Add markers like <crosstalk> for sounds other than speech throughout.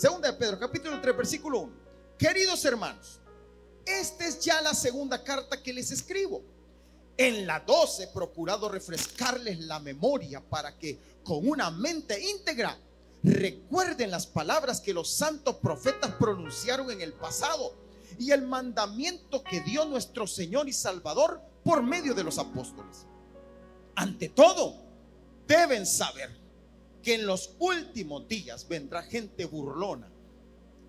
Segunda de Pedro, capítulo 3, versículo 1. Queridos hermanos, esta es ya la segunda carta que les escribo. En la 12 he procurado refrescarles la memoria para que con una mente íntegra recuerden las palabras que los santos profetas pronunciaron en el pasado y el mandamiento que dio nuestro Señor y Salvador por medio de los apóstoles. Ante todo, deben saber que en los últimos días vendrá gente burlona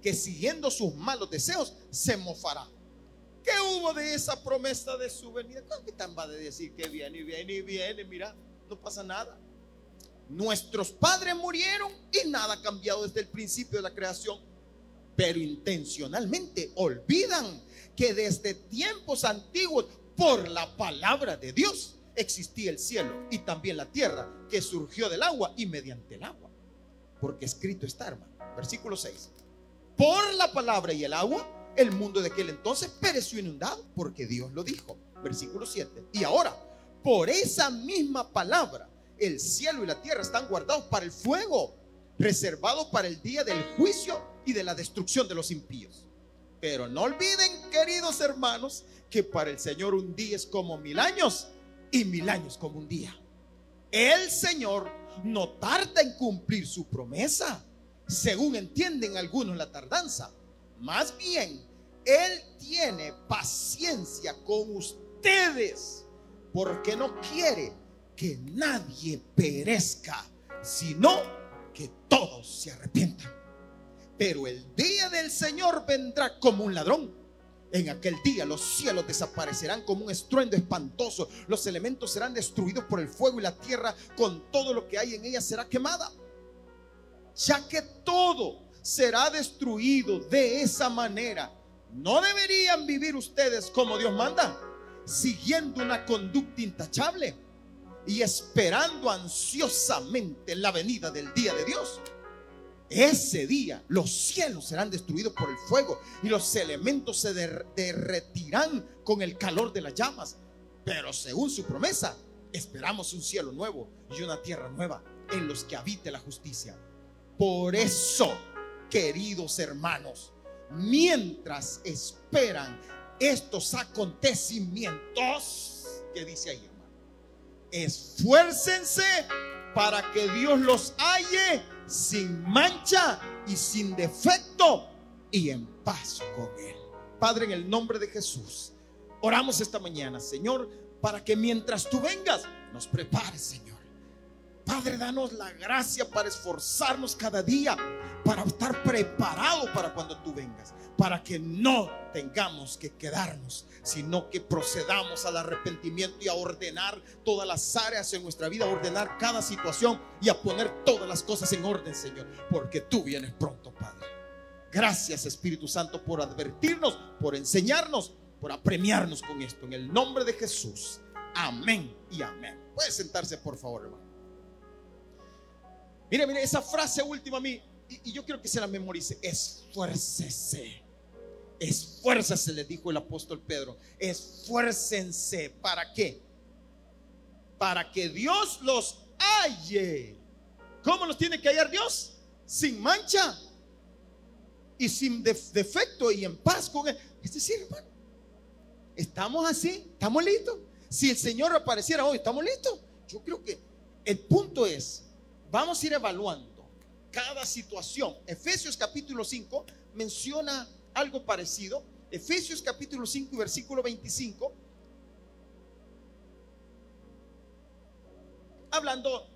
que siguiendo sus malos deseos se mofará. ¿Qué hubo de esa promesa de su venida? ¿Qué capitán va a decir que viene y viene y viene? Mira, no pasa nada. Nuestros padres murieron y nada ha cambiado desde el principio de la creación. Pero intencionalmente olvidan que desde tiempos antiguos, por la palabra de Dios, existía el cielo y también la tierra que surgió del agua y mediante el agua. Porque escrito está, hermano. Versículo 6. Por la palabra y el agua, el mundo de aquel entonces pereció inundado, porque Dios lo dijo. Versículo 7. Y ahora, por esa misma palabra, el cielo y la tierra están guardados para el fuego, reservados para el día del juicio y de la destrucción de los impíos. Pero no olviden, queridos hermanos, que para el Señor un día es como mil años y mil años como un día. El Señor no tarda en cumplir su promesa, según entienden algunos la tardanza. Más bien, Él tiene paciencia con ustedes, porque no quiere que nadie perezca, sino que todos se arrepientan. Pero el día del Señor vendrá como un ladrón en aquel día los cielos desaparecerán como un estruendo espantoso. Los elementos serán destruidos por el fuego y la tierra con todo lo que hay en ella será quemada. Ya que todo será destruido de esa manera, ¿no deberían vivir ustedes como Dios manda? Siguiendo una conducta intachable y esperando ansiosamente la venida del día de Dios. Ese día los cielos serán destruidos por el fuego y los elementos se derretirán con el calor de las llamas. Pero según su promesa, esperamos un cielo nuevo y una tierra nueva en los que habite la justicia. Por eso, queridos hermanos, mientras esperan estos acontecimientos, que dice ahí, hermano, esfuércense para que Dios los halle sin mancha y sin defecto y en paz con Él. Padre, en el nombre de Jesús, oramos esta mañana, Señor, para que mientras tú vengas, nos prepares, Señor. Padre, danos la gracia para esforzarnos cada día, para estar preparados para cuando tú vengas, para que no tengamos que quedarnos, sino que procedamos al arrepentimiento y a ordenar todas las áreas en nuestra vida, a ordenar cada situación y a poner todas las cosas en orden, Señor, porque tú vienes pronto, Padre. Gracias, Espíritu Santo, por advertirnos, por enseñarnos, por apremiarnos con esto. En el nombre de Jesús. Amén y amén. Puede sentarse, por favor, hermano. Mire, mire, esa frase última a mí, y, yo quiero que se la memorice. Esfuércese. Esfuérzase, le dijo el apóstol Pedro. Esfuércense. ¿Para qué? Para que Dios los halle. ¿Cómo los tiene que hallar Dios? Sin mancha y sin defecto y en paz con Él. Es decir, hermano, estamos así, estamos listos. Si el Señor apareciera hoy, estamos listos. Yo creo que el punto es, vamos a ir evaluando cada situación. Efesios capítulo 5 menciona algo parecido. Efesios capítulo 5 y versículo 25. Hablando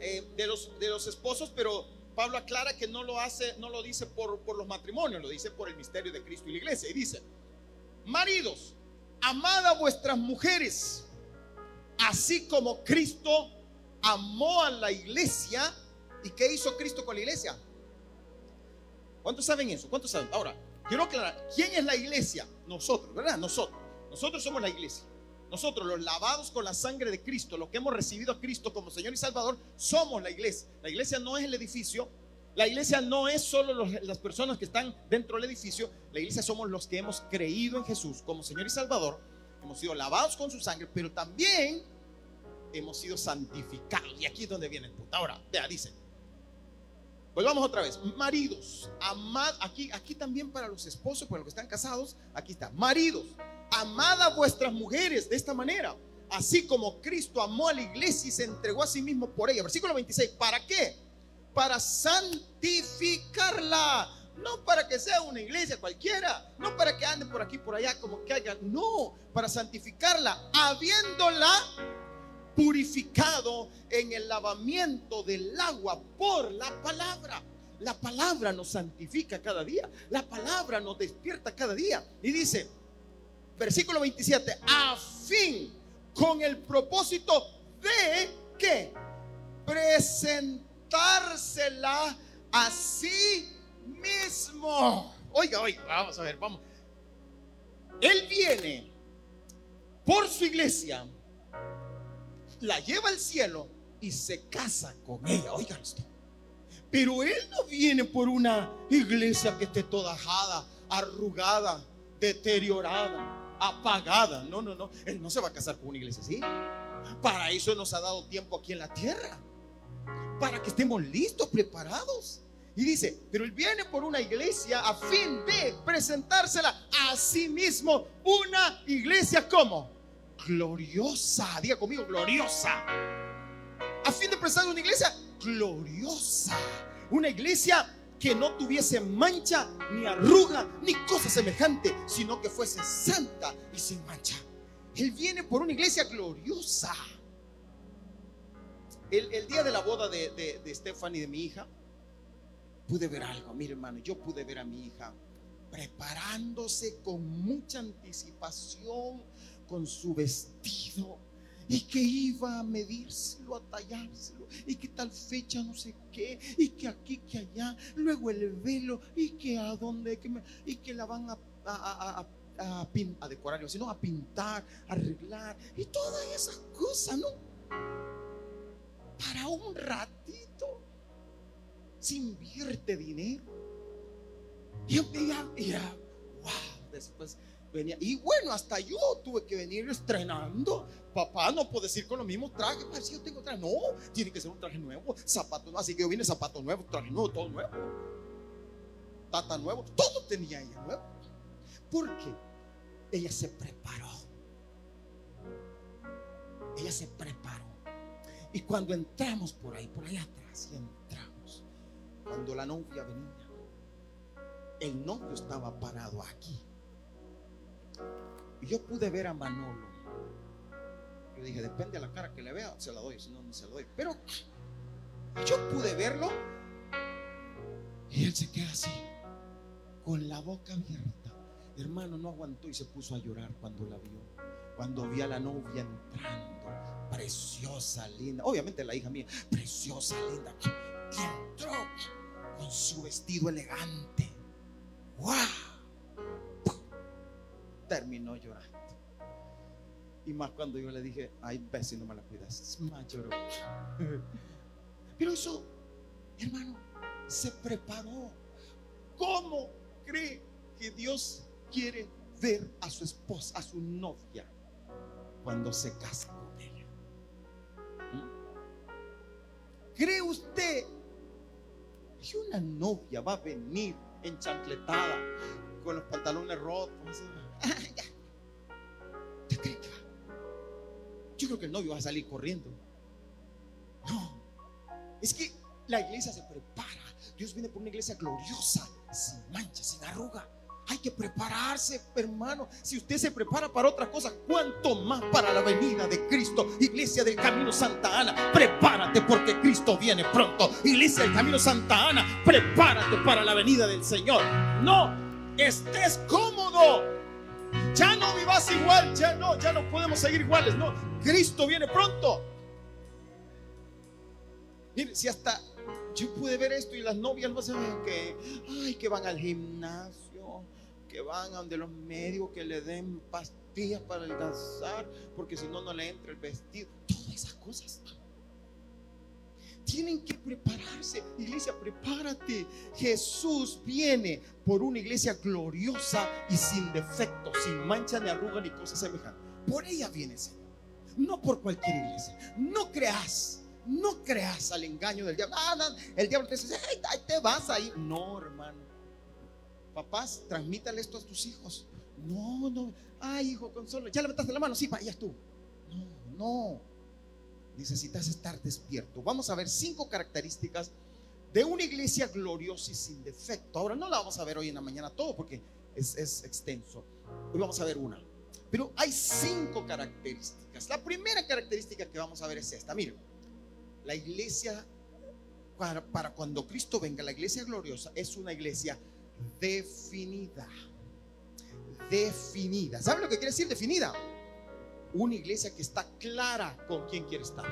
eh, de, los, de los esposos, pero Pablo aclara que no lo hace, no lo dice por, por los matrimonios, lo dice por el misterio de Cristo y la iglesia. Y dice, maridos, amad a vuestras mujeres, así como Cristo amó a la iglesia. ¿Y qué hizo Cristo con la iglesia? ¿Cuántos saben eso? ¿Cuántos saben? Ahora, quiero aclarar, ¿quién es la iglesia? Nosotros, ¿verdad? Nosotros. Nosotros somos la iglesia. Nosotros, los lavados con la sangre de Cristo, los que hemos recibido a Cristo como Señor y Salvador, somos la iglesia. La iglesia no es el edificio. La iglesia no es solo las personas que están dentro del edificio. La iglesia somos los que hemos creído en Jesús como Señor y Salvador. Hemos sido lavados con su sangre, pero también hemos sido santificados. Y aquí es donde viene el punto. Ahora, vea, dice, Volvamos otra vez. Maridos, amad, aquí, aquí también para los esposos, para los que están casados, aquí está. Maridos, amad a vuestras mujeres de esta manera, así como Cristo amó a la iglesia y se entregó a sí mismo por ella. Versículo 26, ¿para qué? Para santificarla. No para que sea una iglesia cualquiera, no para que ande por aquí por allá como que haya, no, para santificarla, habiéndola purificado en el lavamiento del agua por la palabra. La palabra nos santifica cada día. La palabra nos despierta cada día. Y dice, versículo 27, a fin con el propósito de que presentársela a sí mismo. Oiga, oiga, vamos a ver, vamos. Él viene por su iglesia la lleva al cielo y se casa con ella. Oigan esto. Pero él no viene por una iglesia que esté toda ajada, arrugada, deteriorada, apagada. No, no, no. Él no se va a casar con una iglesia así. Para eso nos ha dado tiempo aquí en la tierra. Para que estemos listos, preparados. Y dice, pero él viene por una iglesia a fin de presentársela a sí mismo. Una iglesia como gloriosa. Diga conmigo, gloriosa. A fin de presentar una iglesia gloriosa. Una iglesia que no tuviese mancha, ni arruga, ni cosa semejante, sino que fuese santa y sin mancha. Él viene por una iglesia gloriosa. El, día de la boda de, de, de Stephanie, de mi hija, pude ver algo. Mire, hermano, yo pude ver a mi hija preparándose con mucha anticipación con su vestido y que iba a medírselo, a tallárselo, y que tal fecha no sé qué, y que aquí, que allá, luego el velo, y que a dónde, que y que la van a, a, a, a, decorar, sino a pintar, a arreglar, y todas esas cosas, ¿no? Para un ratito se invierte dinero. Y ya, ya, wow, después y bueno, hasta yo tuve que venir estrenando. Papá, no puedo decir con los mismos trajes. Pues, si yo tengo traje, no, tiene que ser un traje nuevo, zapato nuevo. Así que yo vine zapato nuevo, traje nuevo, todo nuevo. Tata nuevo, todo tenía ella nuevo. Porque ella se preparó. Ella se preparó. Y cuando entramos por ahí, por allá atrás, y entramos, cuando la novia venía, el novio estaba parado aquí yo pude ver a Manolo. Yo dije, depende de la cara que le vea, se la doy, si no, no se la doy. Pero yo pude verlo. Y él se queda así, con la boca abierta. Hermano, no aguantó y se puso a llorar cuando la vio. Cuando vi a la novia entrando, preciosa, linda. Obviamente la hija mía, preciosa, linda. Y entró con su vestido elegante. ¡Wow! Terminó llorando. Y más cuando yo le dije, ay, si no me la cuidas. Más lloró. <laughs> Pero eso, hermano, se preparó. ¿Cómo cree que Dios quiere ver a su esposa, a su novia, cuando se casa con ella? ¿Mm? ¿Cree usted que una novia va a venir enchancletada con los pantalones rotos? <laughs> Yo creo que el novio va a salir corriendo. No. Es que la iglesia se prepara. Dios viene por una iglesia gloriosa, sin mancha, sin arruga. Hay que prepararse, hermano. Si usted se prepara para otra cosa, ¿cuánto más para la venida de Cristo? Iglesia del Camino Santa Ana, prepárate porque Cristo viene pronto. Iglesia del Camino Santa Ana, prepárate para la venida del Señor. No estés cómodo. Vivas igual, ya no, ya no podemos seguir iguales. No, Cristo viene pronto. Mire, si hasta yo pude ver esto y las novias no saben que, ay, que van al gimnasio, que van a donde los médicos que le den pastillas para adelgazar, porque si no, no le entra el vestido. Todas esas cosas. Tienen que prepararse. Iglesia, prepárate. Jesús viene por una iglesia gloriosa y sin defecto, sin mancha ni arruga ni cosas semejantes. Por ella viene Señor. No por cualquier iglesia. No creas No creas al engaño del diablo. Ah, el diablo te dice, ahí te vas ahí. No, hermano. Papás, transmítale esto a tus hijos. No, no. Ay, hijo, consolo. ¿Ya levantaste la mano? Sí, pa, ya tú. No, no. Necesitas estar despierto. Vamos a ver cinco características de una iglesia gloriosa y sin defecto. Ahora no la vamos a ver hoy en la mañana todo porque es, extenso. Hoy vamos a ver una. Pero hay cinco características. La primera característica que vamos a ver es esta. Miren, la iglesia, para, para cuando Cristo venga, la iglesia gloriosa es una iglesia definida. Definida. ¿Saben lo que quiere decir definida? Una iglesia que está clara con quién quiere estar.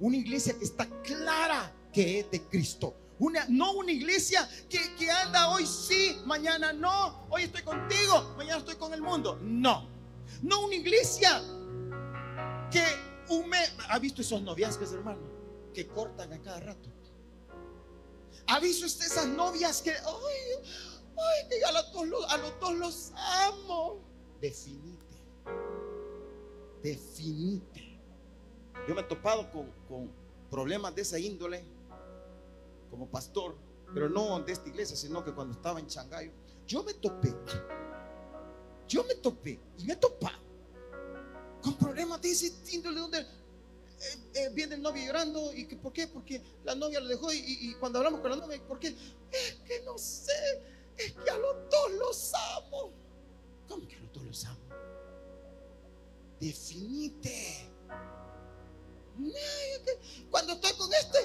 Una iglesia que está clara que es de Cristo. Una, no una iglesia que, anda hoy sí, mañana no. Hoy estoy contigo, mañana estoy con el mundo. No. No una iglesia que ¿ha visto esos noviazgos, hermano? Que cortan a cada rato. ¿Ha visto esas novias que, ay, ay, que a los, dos, a los dos los amo? Definite. Definite. Yo me he topado con, con problemas de esa índole como pastor, pero no de esta iglesia, sino que cuando estaba en Changayo, yo me topé yo me topé y me he topado con problemas de ese índole donde eh, eh, viene el novio llorando. ¿Y que, por qué? Porque la novia lo dejó. Y, cuando hablamos con la novia, ¿por qué? Es que no sé. Es que a los dos los amo. ¿Cómo que a los dos los amo? Definite. Cuando estoy con este,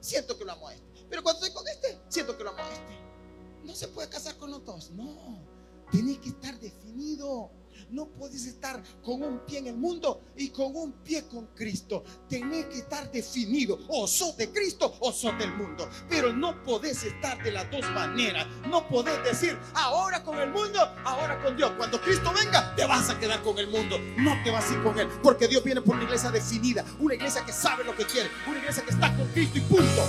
siento que lo amo a este. Pero cuando estoy con este, siento que lo amo a este. No se puede casar con los dos. No. Tiene que estar definido. No puedes estar con un pie en el mundo y con un pie con Cristo. Tiene que estar definido. O sos de Cristo o sos del mundo. Pero no podés estar de las dos maneras. No podés decir ahora con el mundo, ahora con Dios. Cuando Cristo venga, te vas a quedar con el mundo. No te vas a ir con Él. Porque Dios viene por una iglesia definida. Una iglesia que sabe lo que quiere. Una iglesia que está con Cristo y punto.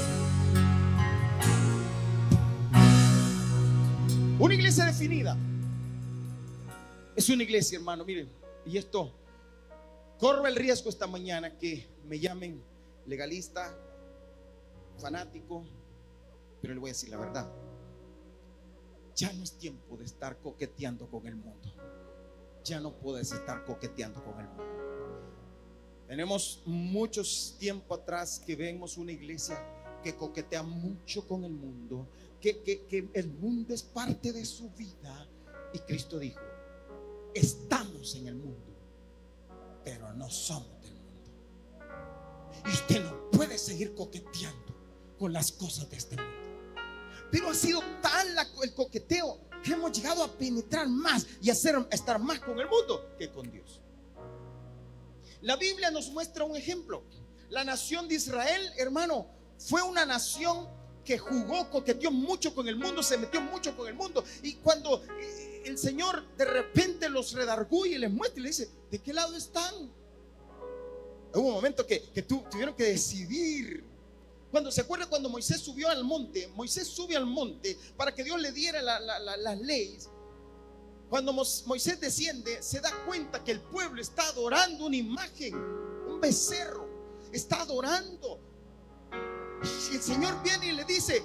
Una iglesia definida. Es una iglesia, hermano, miren, y esto, corro el riesgo esta mañana que me llamen legalista, fanático, pero le voy a decir la verdad. Ya no es tiempo de estar coqueteando con el mundo. Ya no puedes estar coqueteando con el mundo. Tenemos muchos tiempo atrás que vemos una iglesia que coquetea mucho con el mundo, que, que el mundo es parte de su vida. Y Cristo dijo, estamos en el mundo, pero no somos del mundo. Y usted no puede seguir coqueteando con las cosas de este mundo. Pero ha sido tal el coqueteo que hemos llegado a penetrar más y hacer estar más con el mundo que con Dios. La Biblia nos muestra un ejemplo. La nación de Israel, hermano, fue una nación que jugó, coqueteó mucho con el mundo, se metió mucho con el mundo. Y cuando el Señor de repente los redargó y les muestra y le dice, ¿de qué lado están? Hubo un momento que, tuvieron que decidir. Cuando se acuerda cuando Moisés subió al monte, Moisés sube al monte para que Dios le diera las leyes. Cuando Moisés desciende, se da cuenta que el pueblo está adorando una imagen, un becerro, está adorando. Y el Señor viene y le dice,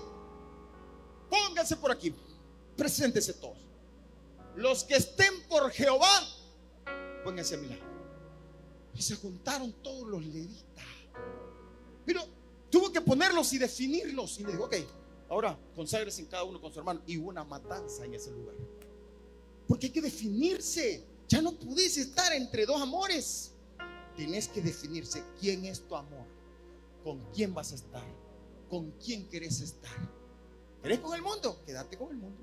pónganse por aquí, preséntese todos. Los que estén por Jehová, pónganse a mi lado. Y se juntaron todos los levitas. Pero tuvo que ponerlos y definirlos. Y le dijo, ok, ahora conságrense en cada uno con su hermano. Y hubo una matanza en ese lugar. Porque hay que definirse. Ya no pudiste estar entre dos amores. Tienes que definirse quién es tu amor. Con quién vas a estar. Con quién querés estar. ¿Eres con el mundo? Quédate con el mundo.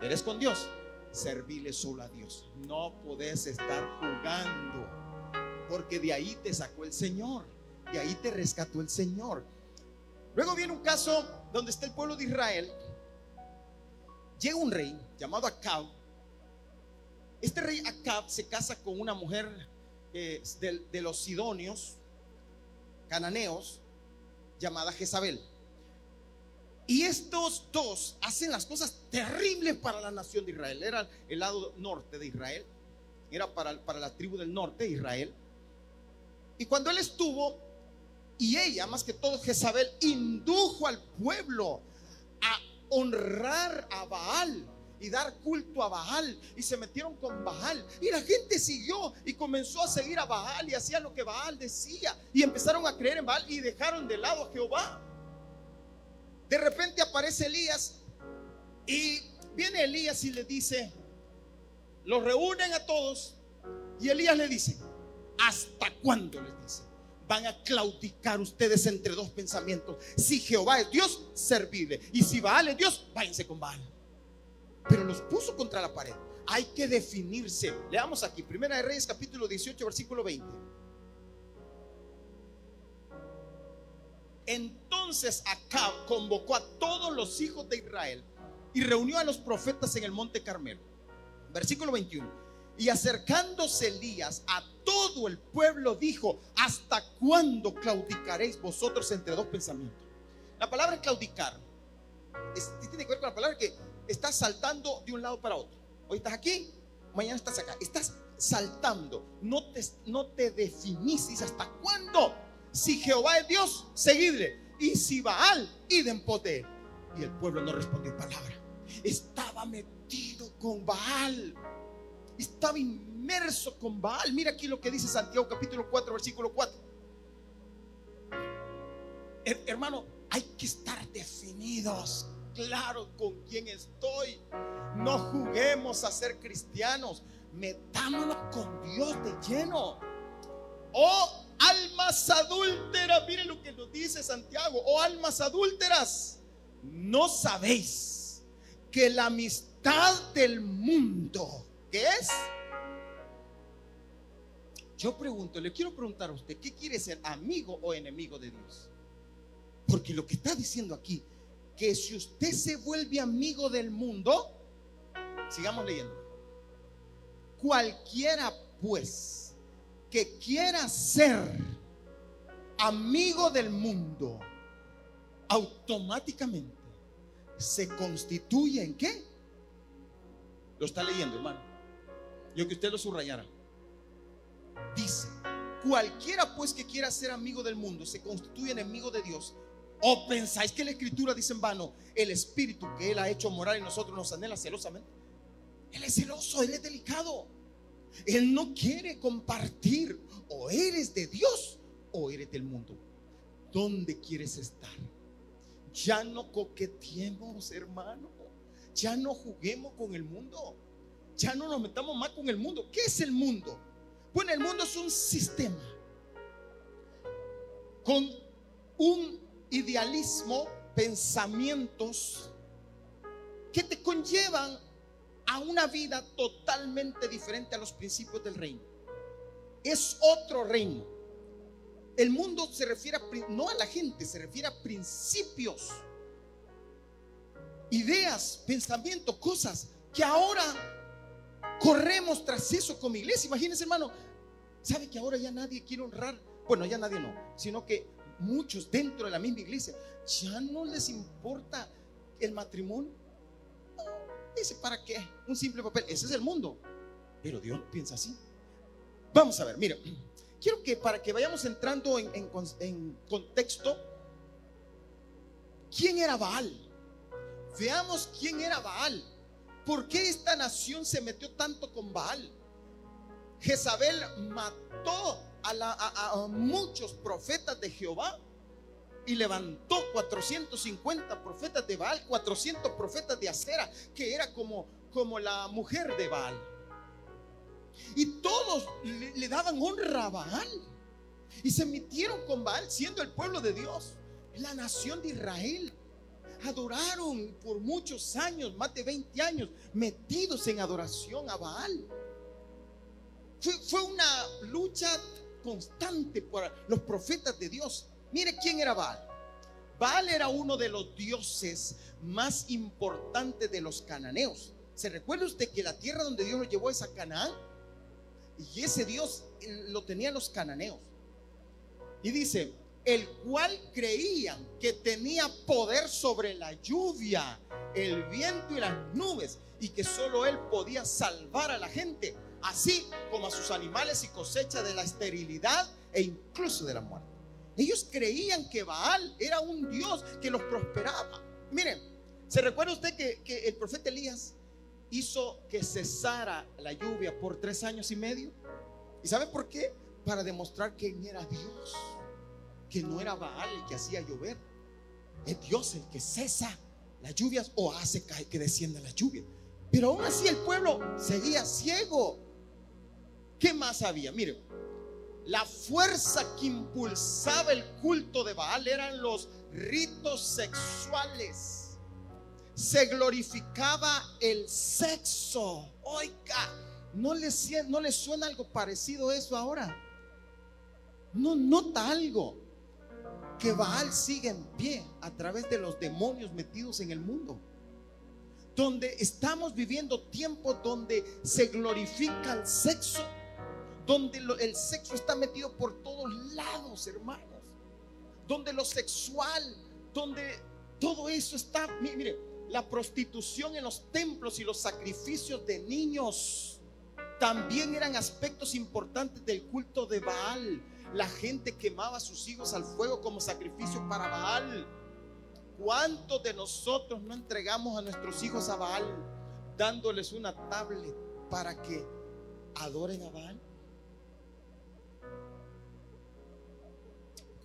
¿Eres con Dios? Servirle solo a Dios. No podés estar jugando, porque de ahí te sacó el Señor, de ahí te rescató el Señor. Luego viene un caso donde está el pueblo de Israel. Llega un rey llamado Acab. Este rey Acab se casa con una mujer eh, de, de los sidonios, cananeos, llamada Jezabel. Y estos dos hacen las cosas terribles para la nación de Israel. Era el lado norte de Israel. Era para, para la tribu del norte de Israel. Y cuando él estuvo, Y ella, más que todo Jezabel, indujo al pueblo a honrar a Baal y dar culto a Baal y se metieron con Baal y la gente siguió y comenzó a seguir a Baal y hacía lo que Baal decía y empezaron a creer en Baal y dejaron de lado a Jehová. De repente aparece Elías y viene Elías y le dice, los reúnen a todos y Elías le dice, ¿hasta cuándo les dice? Van a claudicar ustedes entre dos pensamientos. Si Jehová es Dios, servirle. Y si Baal es Dios, váyanse con Baal. Pero los puso contra la pared. Hay que definirse. Leamos aquí, Primera de Reyes capítulo 18, versículo 20. Entonces Acab convocó a todos los hijos de Israel y reunió a los profetas en el monte Carmelo. Versículo 21. Y acercándose Elías a todo el pueblo dijo, ¿hasta cuándo claudicaréis vosotros entre dos pensamientos? La palabra claudicar tiene que ver con la palabra que estás saltando de un lado para otro. Hoy estás aquí, mañana estás acá. Estás saltando. No te, no te definís. ¿Hasta cuándo? Si Jehová es Dios, seguidle. Y si Baal, pote. Y el pueblo no respondió palabra. Estaba metido con Baal. Estaba inmerso con Baal. Mira aquí lo que dice Santiago capítulo 4, versículo 4. Hermano, hay que estar definidos claro con quién estoy. No juguemos a ser cristianos. Metámonos con Dios de lleno. Oh, almas adúlteras, miren lo que nos dice Santiago. Oh, almas adúlteras, no sabéis que la amistad del mundo, ¿qué es? Yo pregunto, le quiero preguntar a usted, ¿qué quiere ser amigo o enemigo de Dios? Porque lo que está diciendo aquí que si usted se vuelve amigo del mundo, sigamos leyendo. Cualquiera pues que quiera ser amigo del mundo, automáticamente se constituye en qué? Lo está leyendo, hermano. Yo que usted lo subrayara. Dice, cualquiera pues que quiera ser amigo del mundo se constituye enemigo de Dios ¿O pensáis que la escritura dice en vano, el espíritu que Él ha hecho morar en nosotros nos anhela celosamente? Él es celoso, Él es delicado. Él no quiere compartir. O eres de Dios o eres del mundo. ¿Dónde quieres estar? Ya no coqueteemos, hermano. Ya no juguemos con el mundo. Ya no nos metamos más con el mundo. ¿Qué es el mundo? Bueno, el mundo es un sistema con un idealismo, pensamientos que te conllevan a una vida totalmente diferente a los principios del reino. Es otro reino. El mundo se refiere no a la gente, se refiere a principios, ideas, pensamientos, cosas que ahora corremos tras eso como iglesia. Imagínense, hermano, ¿sabe que ahora ya nadie quiere honrar? Bueno, ya nadie no, sino que muchos dentro de la misma iglesia, ya no les importa el matrimonio. Dice, ¿para qué? Un simple papel. Ese es el mundo. Pero Dios piensa así. Vamos a ver, mira, quiero que para que vayamos entrando en, en contexto, ¿quién era Baal? Veamos quién era Baal. ¿Por qué esta nación se metió tanto con Baal? Jezabel mató a, muchos profetas de Jehová y levantó 450 profetas de Baal, 400 profetas de Acera, que era como, como la mujer de Baal. Y todos le, daban honra a Baal. Y se metieron con Baal, siendo el pueblo de Dios, la nación de Israel. Adoraron por muchos años, más de 20 años, metidos en adoración a Baal. Fue, fue una lucha constante por los profetas de Dios. Mire quién era Baal. Baal era uno de los dioses más importantes de los cananeos. ¿Se recuerda usted que la tierra donde Dios lo llevó es a Canaán? Y ese Dios eh, lo tenían los cananeos. Y dice, el cual creían que tenía poder sobre la lluvia, el viento y las nubes, y que solo él podía salvar a la gente así como a sus animales y cosecha de la esterilidad e incluso de la muerte. Ellos creían que Baal era un Dios que los prosperaba. Miren, ¿se recuerda usted que, el profeta Elías hizo que cesara la lluvia por tres años y medio? ¿Y sabe por qué? Para demostrar que era Dios, que no era Baal el que hacía llover. Es Dios el que cesa las lluvias o hace que descienda la lluvia. Pero aún así el pueblo seguía ciego. ¿Qué más había? Miren, la fuerza que impulsaba el culto de Baal eran los ritos sexuales. Se glorificaba el sexo. Oiga, ¿no le, ¿no le suena algo parecido eso ahora? ¿No nota algo? Que Baal sigue en pie a través de los demonios metidos en el mundo donde estamos viviendo tiempos donde se glorifica el sexo, donde el sexo está metido por todos lados, hermanos, donde lo sexual, donde todo eso está, mire, la prostitución en los templos y los sacrificios de niños también eran aspectos importantes del culto de Baal. La gente quemaba a sus hijos al fuego como sacrificio para Baal. ¿Cuántos de nosotros no entregamos a nuestros hijos a Baal dándoles una tablet para que adoren a Baal?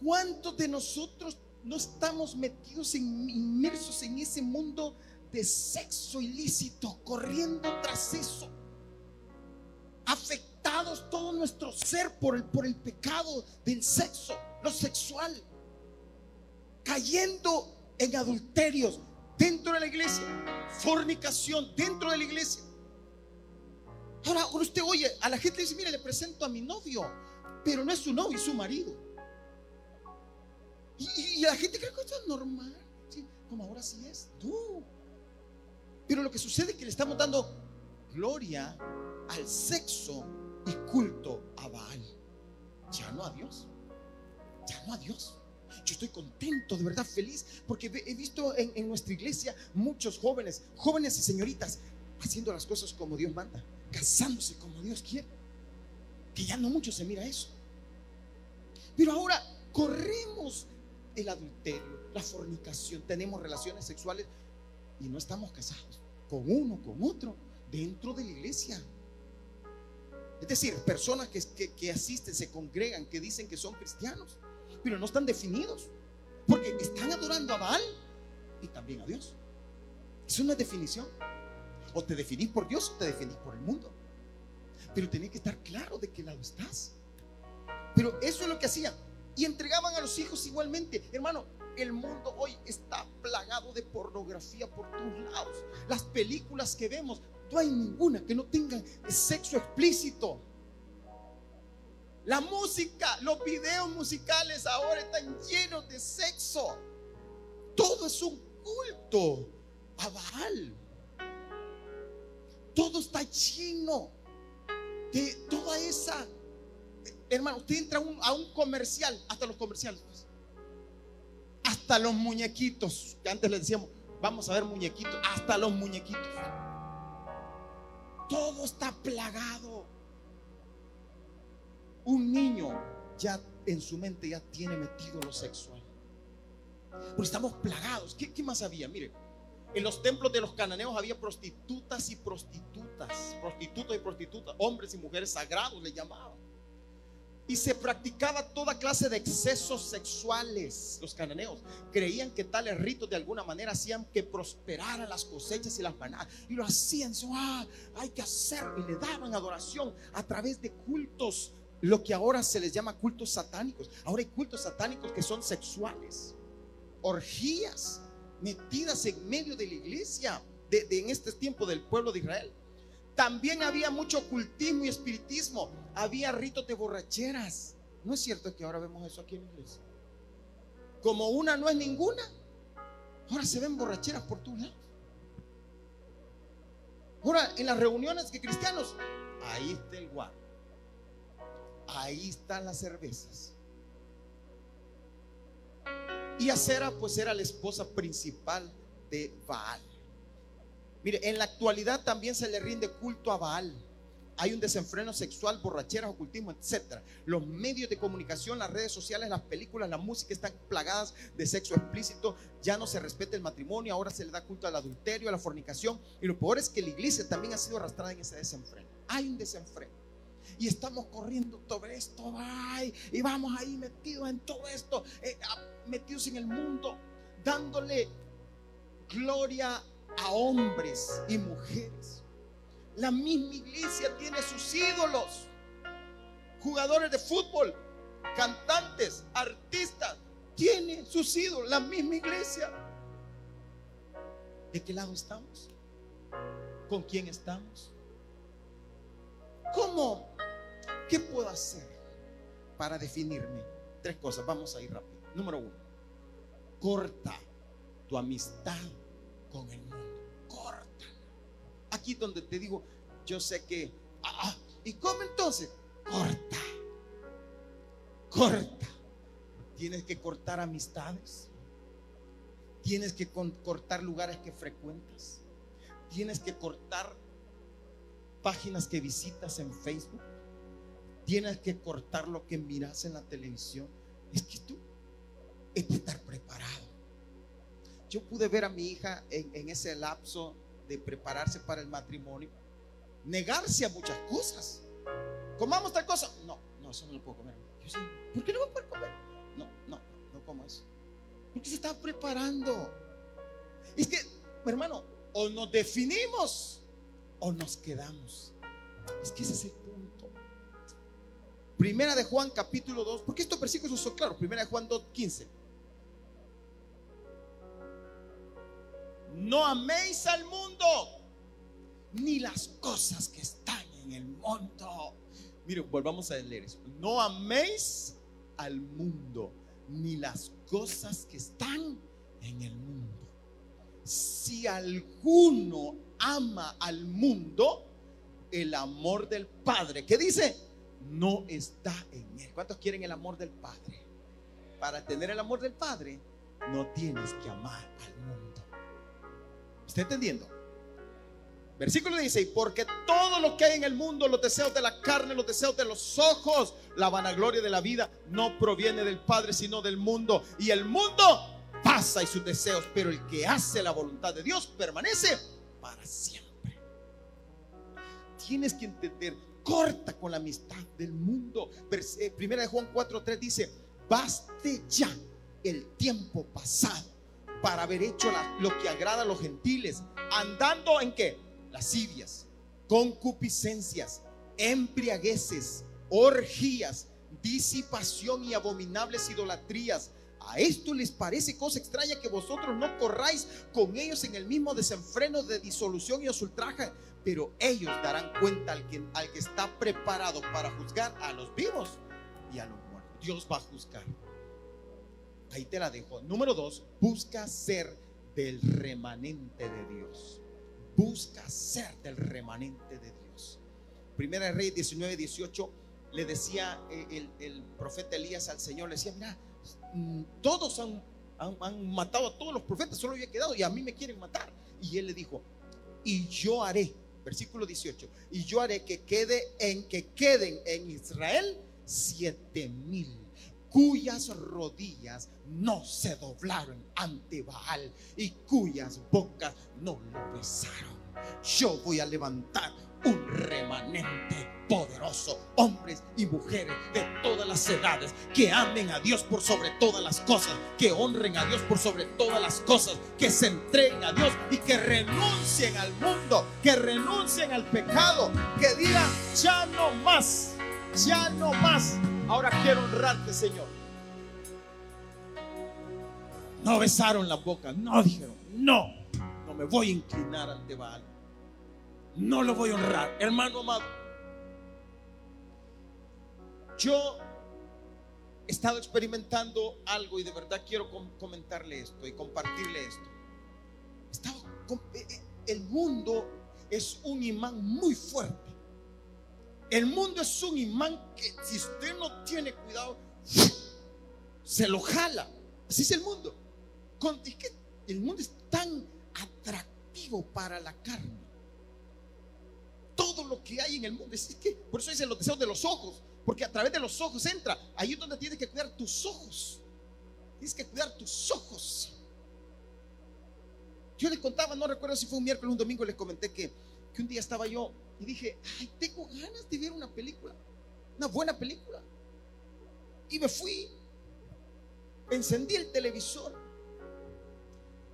¿Cuántos de nosotros no estamos metidos, en, inmersos en ese mundo de sexo ilícito, corriendo tras eso? Afectados todo nuestro ser por el, por el pecado del sexo, lo sexual, cayendo en adulterios dentro de la iglesia, fornicación dentro de la iglesia. Ahora usted oye, a la gente dice, mire, le presento a mi novio, pero no es su novio, es su marido. Y, la gente cree que esto es normal. Como ahora sí es. Tú. Pero lo que sucede es que le estamos dando gloria al sexo y culto a Baal. Ya no a Dios. Ya no a Dios. Yo estoy contento, de verdad feliz, porque he visto en, en, nuestra iglesia muchos jóvenes, jóvenes y señoritas, haciendo las cosas como Dios manda, casándose como Dios quiere. Que ya no mucho se mira eso. Pero ahora corremos el adulterio, la fornicación, tenemos relaciones sexuales y no estamos casados con uno, con otro, dentro de la iglesia. Es decir, personas que, asisten, se congregan, que dicen que son cristianos, pero no están definidos, porque están adorando a Baal y también a Dios. Es una definición. O te definís por Dios o te definís por el mundo. Pero tenés que estar claro de qué lado estás. Pero eso es lo que hacían y entregaban a los hijos igualmente. Hermano, el mundo hoy está plagado de pornografía por todos lados. Las películas que vemos, no hay ninguna que no tenga sexo explícito. La música, los videos musicales ahora están llenos de sexo. Todo es un culto a Baal. Todo está lleno de toda esa Hermano, usted entra a un, comercial, hasta los comerciales, pues. hasta los muñequitos, que antes le decíamos, vamos a ver muñequitos, hasta los muñequitos. Todo está plagado. Un niño ya en su mente ya tiene metido lo sexual. Porque estamos plagados. ¿Qué, más había? Mire, en los templos de los cananeos había prostitutas y prostitutas, prostitutos y prostitutas, hombres y mujeres sagrados le llamaban. Y se practicaba toda clase de excesos sexuales. Los cananeos creían que tales ritos de alguna manera hacían que prosperaran las cosechas y las manadas. Y lo hacían, ah, hay que hacer. Y le daban adoración a través de cultos, lo que ahora se les llama cultos satánicos. Ahora hay cultos satánicos que son sexuales. Orgías metidas en medio de la iglesia de, en este tiempo del pueblo de Israel. También había mucho ocultismo y espiritismo. Había ritos de borracheras. ¿No es cierto que ahora vemos eso aquí en la iglesia? Como una no es ninguna. Ahora se ven borracheras por todos lados. Ahora, en las reuniones de cristianos, ahí está el guaro. Ahí están las cervezas. Y Acera, pues era la esposa principal de Baal. Mire, en la actualidad también se le rinde culto a Baal, hay un desenfreno sexual, borracheras, ocultismo, etc. Los medios de comunicación, las redes sociales, las películas, la música están plagadas de sexo explícito. Ya no se respeta el matrimonio, ahora se le da culto al adulterio, a la fornicación. Y lo peor es que la iglesia también ha sido arrastrada en ese desenfreno. Hay un desenfreno. Y estamos corriendo sobre esto, y vamos ahí metidos en todo esto, eh, metidos en el mundo, dándole gloria a hombres y mujeres la misma iglesia tiene sus ídolos. Jugadores de fútbol, cantantes, artistas, tiene sus ídolos. La misma iglesia. ¿De qué lado estamos? ¿Con quién estamos? ¿Cómo? ¿Qué puedo hacer para definirme? Tres cosas, vamos a ir rápido. Número uno, corta tu amistad con el mundo aquí donde te digo, yo sé que, ah, ah, ¿y cómo entonces? Corta, corta. Tienes que cortar amistades. Tienes que cortar lugares que frecuentas. Tienes que cortar páginas que visitas en Facebook. Tienes que cortar lo que miras en la televisión. Es que tú es de estar preparado. Yo pude ver a mi hija en, ese lapso de prepararse para el matrimonio, negarse a muchas cosas. ¿Comamos tal cosa? No, no, eso no lo puedo comer. Yo ¿por qué no voy a poder comer? No, no, no como eso. Porque se está preparando. Es que, hermano, o nos definimos o nos quedamos. Es que ese es el punto. Primera de Juan capítulo 2, porque estos versículos son claros. Primera de Juan 2, 15. No améis al mundo, ni las cosas que están en el mundo. Mire, volvamos a leer eso. No améis al mundo, ni las cosas que están en el mundo. Si alguno ama al mundo, el amor del Padre, ¿qué dice? No está en él. ¿Cuántos quieren el amor del Padre? Para tener el amor del Padre, no tienes que amar al mundo. ¿Está entendiendo? Versículo dice, porque todo lo que hay en el mundo, los deseos de la carne, los deseos de los ojos, la vanagloria de la vida, no proviene del Padre, sino del mundo. Y el mundo pasa y sus deseos, pero el que hace la voluntad de Dios permanece para siempre. Tienes que entender, corta con la amistad del mundo. Eh, primera de Juan 4.3 dice, baste ya el tiempo pasado para haber hecho lo que agrada a los gentiles, andando en qué? Lascivias, concupiscencias, embriagueces, orgías, disipación y abominables idolatrías. A esto les parece cosa extraña que vosotros no corráis con ellos en el mismo desenfreno de disolución y os ultraja, pero ellos darán cuenta al que, al que está preparado para juzgar a los vivos y a los muertos. Dios va a juzgar. Ahí te la dejo. Número dos, busca ser del remanente de Dios. Busca ser del remanente de Dios. Primera Rey 19, 18 le decía eh, el, profeta Elías al Señor, le decía, mira, mm, todos han, han, matado a todos los profetas, solo había quedado y a mí me quieren matar. Y él le dijo, y yo haré, versículo 18, y yo haré que quede en que queden en Israel siete mil cuyas rodillas no se doblaron ante Baal y cuyas bocas no lo besaron. Yo voy a levantar un remanente poderoso, hombres y mujeres de todas las edades, que amen a Dios por sobre todas las cosas, que honren a Dios por sobre todas las cosas, que se entreguen a Dios y que renuncien al mundo, que renuncien al pecado, que digan, ya no más, ya no más. Ahora quiero honrarte, Señor. No besaron la boca, no dijeron, no, no me voy a inclinar ante Baal. No lo voy a honrar, hermano amado. Yo he estado experimentando algo y de verdad quiero comentarle esto y compartirle esto. Eh, eh, el mundo es un imán muy fuerte. El mundo es un imán que si usted no tiene cuidado, se lo jala. Así es el mundo. El mundo es tan atractivo para la carne. Todo lo que hay en el mundo. Es que, por eso dicen los deseos de los ojos, porque a través de los ojos entra. Ahí es donde tienes que cuidar tus ojos. Tienes que cuidar tus ojos. Yo les contaba, no recuerdo si fue un miércoles o un domingo, les comenté que, que un día estaba yo y dije, ay, tengo ganas de ver una película, una buena película. Y me fui, encendí el televisor.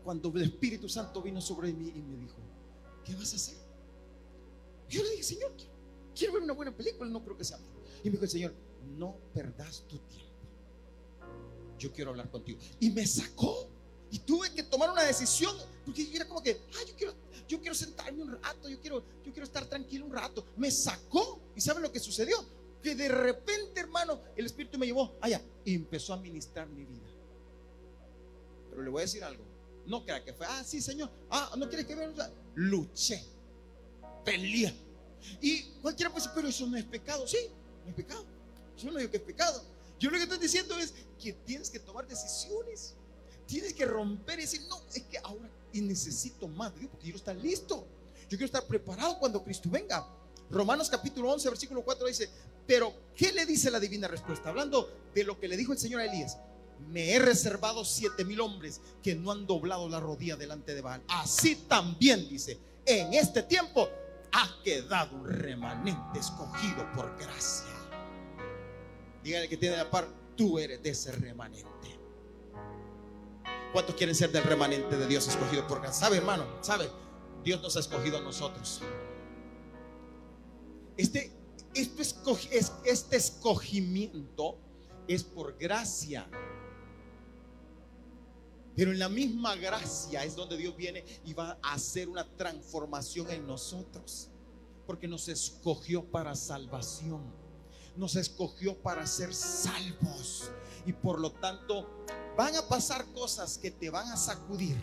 Cuando el Espíritu Santo vino sobre mí y me dijo, ¿qué vas a hacer? Yo le dije, Señor, quiero ver una buena película, no creo que sea. Y me dijo el Señor, no perdas tu tiempo. Yo quiero hablar contigo. Y me sacó y tuve que tomar una decisión, porque era como que, ah, yo quiero, yo quiero sentarme un rato, yo quiero, yo quiero estar tranquilo un rato. Me sacó. ¿Y saben lo que sucedió? Que de repente, hermano, el Espíritu me llevó allá y empezó a ministrar mi vida. Pero le voy a decir algo. No crea que fue, ah, sí, Señor. Ah, no quieres que vea. Luché, peleé. Y cualquiera puede decir, pero eso no es pecado. Sí, no es pecado. Yo no digo que es pecado. Yo lo que estoy diciendo es que tienes que tomar decisiones. Tienes que romper y decir, no, es que ahora necesito más de Dios porque quiero estar listo. Yo quiero estar preparado cuando Cristo venga. Romanos capítulo 11, versículo 4 dice, pero ¿qué le dice la divina respuesta? Hablando de lo que le dijo el Señor a Elías. Me he reservado siete mil hombres que no han doblado la rodilla delante de Baal. Así también dice, en este tiempo ha quedado un remanente escogido por gracia. Dígale que tiene la par, tú eres de ese remanente. ¿Cuántos quieren ser del remanente de Dios escogido por gracia? ¿Sabe, hermano? ¿Sabe? Dios nos ha escogido a nosotros. Este, esto este escogimiento es por gracia. Pero en la misma gracia es donde Dios viene y va a hacer una transformación en nosotros. Porque nos escogió para salvación. Nos escogió para ser salvos. Y por lo tanto Van a pasar cosas que te van a sacudir,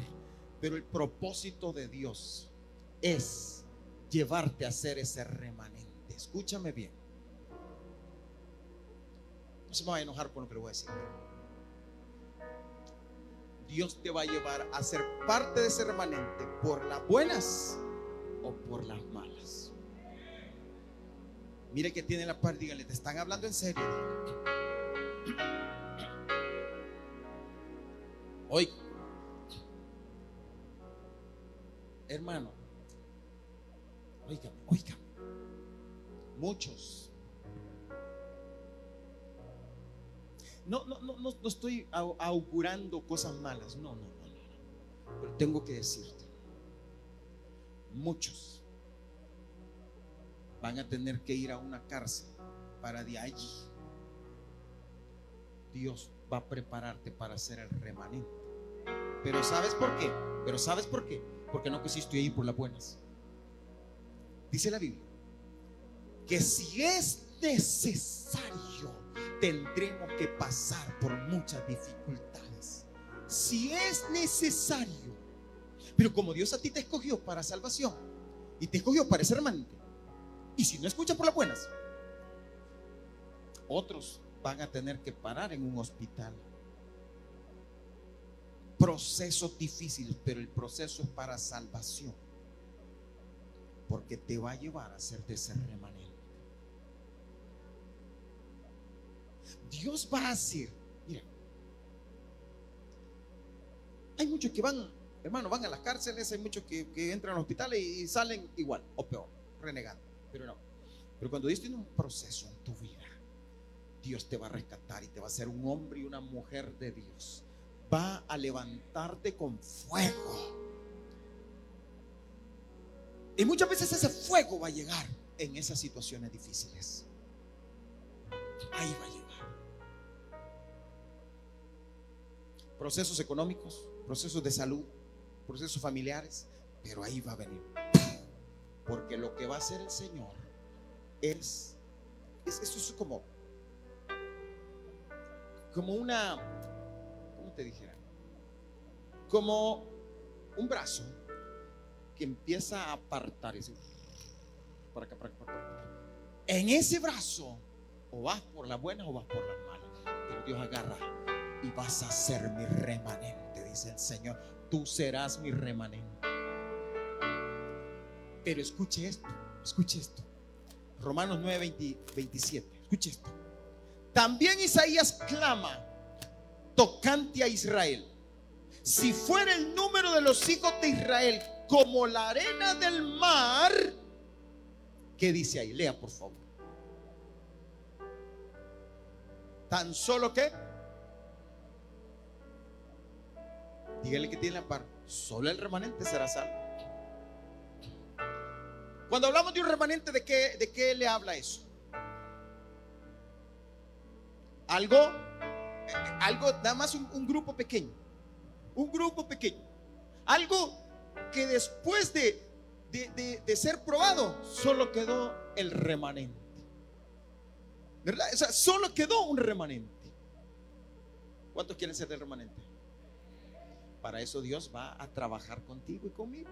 pero el propósito de Dios es llevarte a ser ese remanente. Escúchame bien. No se me va a enojar con lo que le voy a decir. Dios te va a llevar a ser parte de ese remanente por las buenas o por las malas. Mire que tiene la par, dígale, te están hablando en serio. Hoy, hermano, oígame, oígame, muchos. No, no, no, no, no estoy augurando cosas malas, no, no, no, no. Pero tengo que decirte, muchos van a tener que ir a una cárcel para de allí Dios va a prepararte para ser el remanente. Pero ¿sabes por qué? Pero ¿sabes por qué? Porque no quisiste ir por las buenas. Dice la Biblia que si es necesario, tendremos que pasar por muchas dificultades. Si es necesario. Pero como Dios a ti te escogió para salvación y te escogió para ser remanente, y si no escuchas por las buenas, otros van a tener que parar en un hospital. Procesos difíciles, pero el proceso es para salvación. Porque te va a llevar a ser de ese remanente. Dios va a hacer, mira, hay muchos que van, hermano, van a las cárceles, hay muchos que, entran a los hospitales y salen igual o peor, renegando. Pero no. Pero cuando Dios tiene un proceso en tu vida, Dios te va a rescatar y te va a hacer un hombre y una mujer de Dios. Va a levantarte con fuego. Y muchas veces ese fuego va a llegar en esas situaciones difíciles. Ahí va a llegar. Procesos económicos, procesos de salud, procesos familiares, pero ahí va a venir. Porque lo que va a hacer el Señor es, es eso es como como una, ¿cómo te dijera? Como un brazo que empieza a apartar. Ese, para acá, para acá, para acá. En ese brazo, o vas por las buenas o vas por las malas. Pero Dios agarra y vas a ser mi remanente, dice el Señor. Tú serás mi remanente. Pero escuche esto, Escuche esto. Romanos 9, 27. Escuche esto. También Isaías clama tocante a Israel. Si fuera el número de los hijos de Israel como la arena del mar, ¿qué dice ahí? Lea, por favor. Tan solo que, dígale que tiene la par, solo el remanente será salvo. Cuando hablamos de un remanente, ¿de qué, de qué le habla eso? Algo, algo, nada más un, grupo pequeño. Un grupo pequeño. Algo que después de, de, ser probado, solo quedó el remanente. ¿Verdad? O sea, solo quedó un remanente. ¿Cuántos quieren ser del remanente? Para eso Dios va a trabajar contigo y conmigo.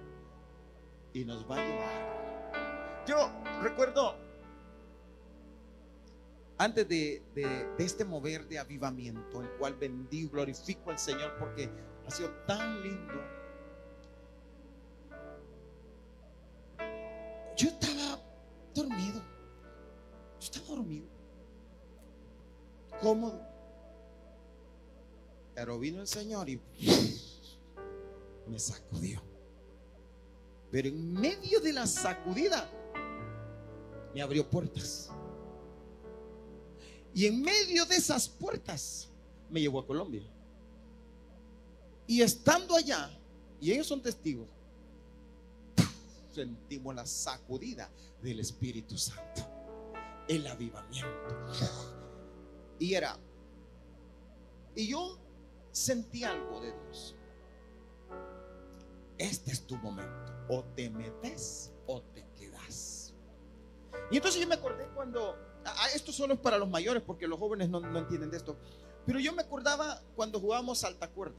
Y nos va a llevar. Yo recuerdo antes de, este mover de avivamiento, el cual bendigo, glorifico al Señor porque ha sido tan lindo. Yo estaba dormido. Yo estaba dormido. Cómodo. Pero vino el Señor y me sacudió. Pero en medio de la sacudida me abrió puertas. Y en medio de esas puertas me llevó a Colombia. Y estando allá, y ellos son testigos, <laughs> sentimos la sacudida del Espíritu Santo, el avivamiento. Y era, y yo sentí algo de Dios. Este es tu momento, o te metes o te quedas. Y entonces yo me acordé cuando esto solo es para los mayores porque los jóvenes no, entienden de esto. Pero yo me acordaba cuando jugábamos salta cuerda.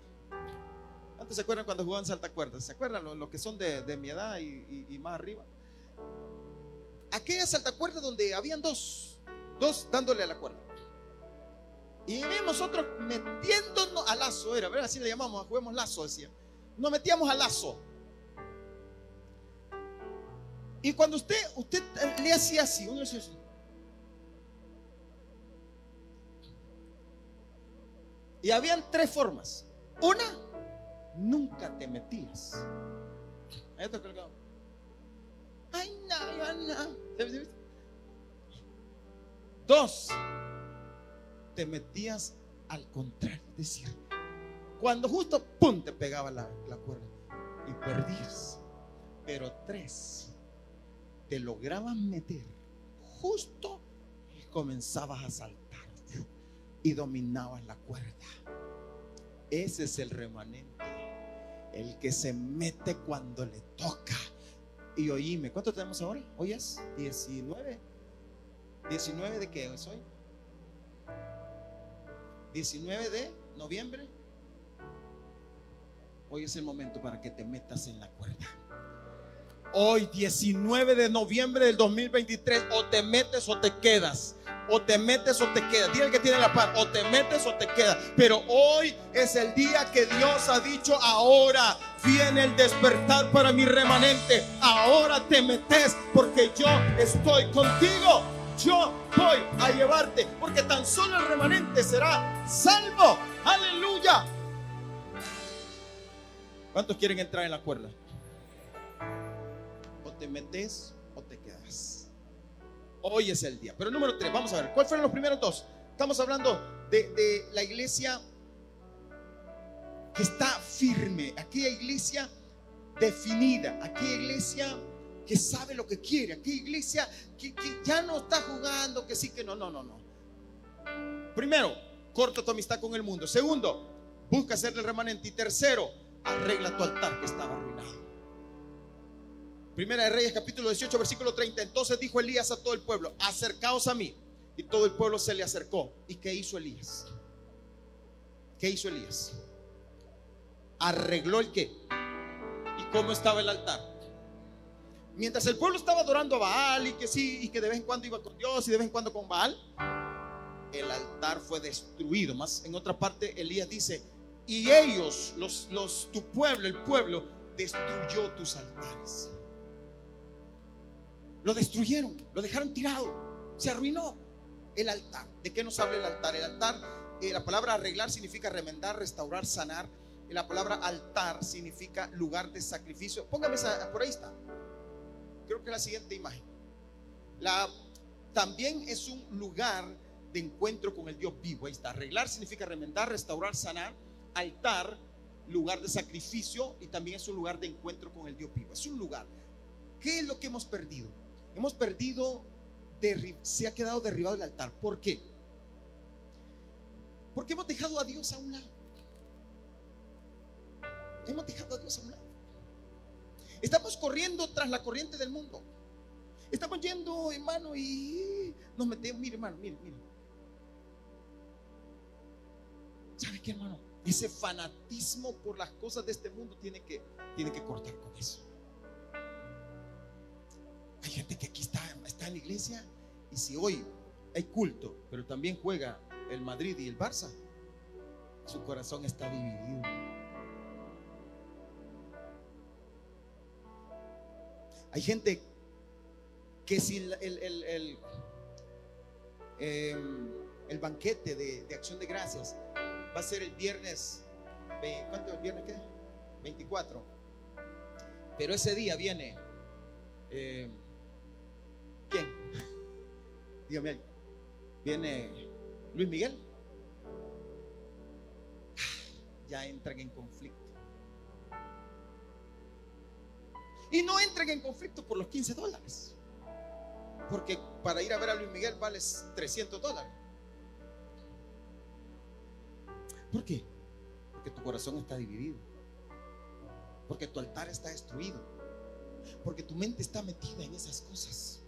Antes se acuerdan cuando jugaban salta cuerda. ¿Se acuerdan los, que son de, mi edad y, más arriba? Aquella salta cuerda donde habían dos, dos dándole a la cuerda. Y nosotros metiéndonos al lazo, era, Así le llamamos, juguemos lazo, decía. Nos metíamos al lazo. Y cuando usted, usted le hacía así, uno decía así. Y habían tres formas. Una, nunca te metías. Ay, no, no. Dos, te metías al contrario. Es decir, cuando justo, pum, te pegaba la, la cuerda y perdías. Pero tres, te lograban meter justo y comenzabas a saltar y dominabas la cuerda. Ese es el remanente, el que se mete cuando le toca. Y oíme, ¿cuánto tenemos ahora? Hoy es 19. ¿19 de qué es hoy? 19 de noviembre. Hoy es el momento para que te metas en la cuerda. Hoy, 19 de noviembre del 2023, o te metes o te quedas o te metes o te quedas. Dile que tiene la paz, o te metes o te quedas. Pero hoy es el día que Dios ha dicho, ahora viene el despertar para mi remanente. Ahora te metes porque yo estoy contigo. Yo voy a llevarte porque tan solo el remanente será salvo. Aleluya. ¿Cuántos quieren entrar en la cuerda? O te metes. Hoy es el día. Pero número tres, vamos a ver, ¿cuáles fueron los primeros dos? Estamos hablando de, la iglesia que está firme, aquella iglesia definida, aquella iglesia que sabe lo que quiere, aquella iglesia que, ya no está jugando, que sí, que no, no, no, no. Primero, corta tu amistad con el mundo. Segundo, busca ser el remanente. Y tercero, arregla tu altar que estaba arruinado. Primera de Reyes capítulo 18 versículo 30. Entonces dijo Elías a todo el pueblo, acercaos a mí. Y todo el pueblo se le acercó. ¿Y qué hizo Elías? ¿Qué hizo Elías? Arregló el qué. ¿Y cómo estaba el altar? Mientras el pueblo estaba adorando a Baal y que sí, y que de vez en cuando iba con Dios y de vez en cuando con Baal, el altar fue destruido. Más en otra parte, Elías dice, y ellos, los, tu pueblo, el pueblo, destruyó tus altares. Lo destruyeron, lo dejaron tirado, se arruinó el altar. ¿De qué nos habla el altar? El altar, eh, la palabra arreglar significa remendar, restaurar, sanar. La palabra altar significa lugar de sacrificio. Póngame por ahí está. Creo que la siguiente imagen. La, también es un lugar de encuentro con el Dios vivo. Ahí está. Arreglar significa remendar, restaurar, sanar. Altar, lugar de sacrificio y también es un lugar de encuentro con el Dios vivo. Es un lugar. ¿Qué es lo que hemos perdido? Hemos perdido, se ha quedado derribado el altar. ¿Por qué? Porque hemos dejado a Dios a un lado. Hemos dejado a Dios a un lado. Estamos corriendo tras la corriente del mundo. Estamos yendo, hermano, y nos metemos. Mire, hermano, mire, mire. ¿Sabe qué, hermano? Ese fanatismo por las cosas de este mundo tiene que, tiene que cortar con eso. Hay gente que aquí está, está en la iglesia y si hoy hay culto, pero también juega el Madrid y el Barça, su corazón está dividido. Hay gente que si el, el, el, em, banquete de, acción de gracias va a ser el viernes, ¿cuánto el viernes qué? 24. Pero ese día viene, em, ¿quién? Dígame, viene Luis Miguel. Ya entran en conflicto. Y no entren en conflicto por los 15 dólares. Porque para ir a ver a Luis Miguel vale 300 dólares. ¿Por qué? Porque tu corazón está dividido. Porque tu altar está destruido. Porque tu mente está metida en esas cosas.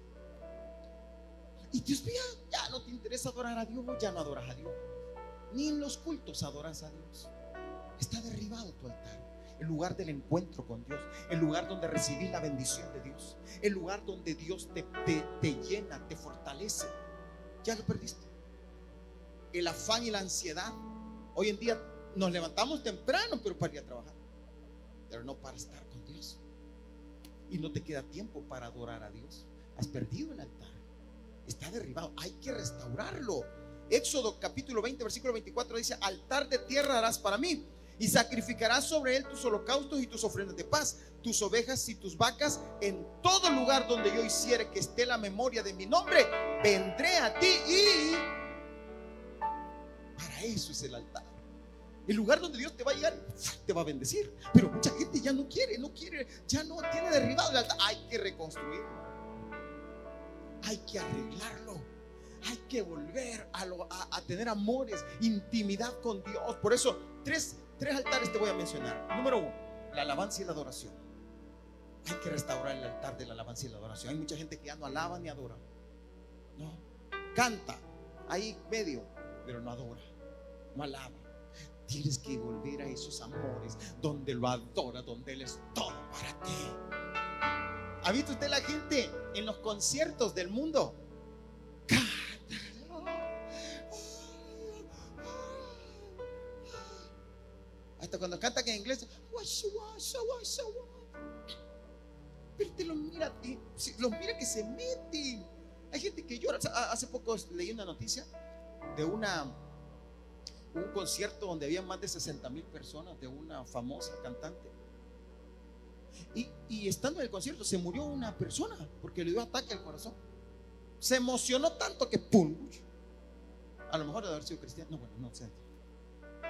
Y Dios mío, ya no te interesa adorar a Dios, ya no adoras a Dios. Ni en los cultos adoras a Dios. Está derribado tu altar el lugar del encuentro con Dios, el lugar donde recibís la bendición de Dios, el lugar donde Dios te, te, llena, te fortalece. Ya lo perdiste. El afán y la ansiedad. Hoy en día nos levantamos temprano, pero para ir a trabajar, pero no para estar con Dios. Y no te queda tiempo para adorar a Dios. Has perdido el altar. Está derribado. Hay que restaurarlo. Éxodo capítulo 20, versículo 24 dice, altar de tierra harás para mí y sacrificarás sobre él tus holocaustos y tus ofrendas de paz, tus ovejas y tus vacas, en todo lugar donde yo hiciere que esté la memoria de mi nombre, vendré a ti y para eso es el altar. El lugar donde Dios te va a llegar, te va a bendecir. Pero mucha gente ya no quiere, no quiere, ya no tiene derribado el altar. Hay que reconstruirlo. Hay que arreglarlo. Hay que volver a, tener amores, intimidad con Dios. Por eso, tres Tres altares te voy a mencionar. Número uno, la alabanza y la adoración. Hay que restaurar el altar de la alabanza y la adoración. Hay mucha gente que ya no alaba ni adora. No, canta ahí medio, pero no adora, no alaba. Tienes que volver a esos amores donde lo adora, donde Él es todo para ti. ¿Ha visto usted la gente en los conciertos del mundo? Hasta cuando cantan en inglés, pero te los mira, los mira que se meten. Hay gente que llora. Hace poco leí una noticia de un concierto donde había más de 60 mil personas de una famosa cantante. Y, estando en el concierto se murió una persona porque le dio ataque al corazón. Se emocionó tanto que ¡pum! A lo mejor de haber sido cristiano. No, bueno, no sé.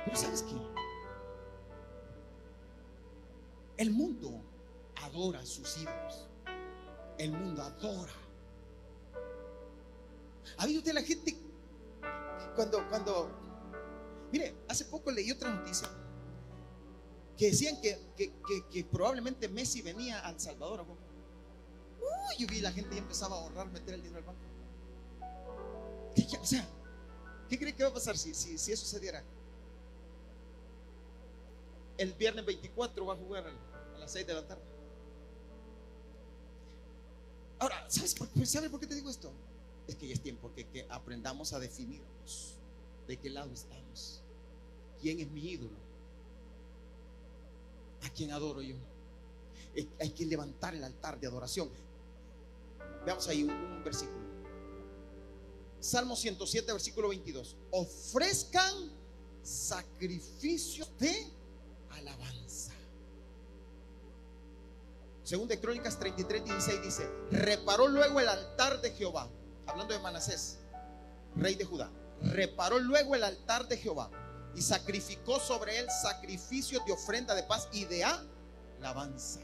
Pero ¿sabes qué? El mundo adora a sus hijos. El mundo adora. ¿Ha visto usted la gente cuando, cuando, mire, hace poco leí otra noticia que decían que, que, probablemente Messi venía al Salvador. Uy, yo vi la gente y empezaba a ahorrar, meter el dinero al banco. O sea, ¿qué cree que va a pasar si, si, si eso se diera? El viernes 24 va a jugar a las 6 de la tarde. Ahora, ¿sabes por, por qué te digo esto? Es que ya es tiempo que, que aprendamos a definirnos de qué lado estamos. ¿Quién es mi ídolo? ¿A quién adoro yo? Hay que levantar el altar de adoración. Veamos ahí un, versículo. Salmo 107, versículo 22. Ofrezcan sacrificios de alabanza. Según de Crónicas 33, 16 dice, reparó luego el altar de Jehová, hablando de Manasés, rey de Judá, reparó luego el altar de Jehová y sacrificó sobre él sacrificios de ofrenda de paz y de alabanza.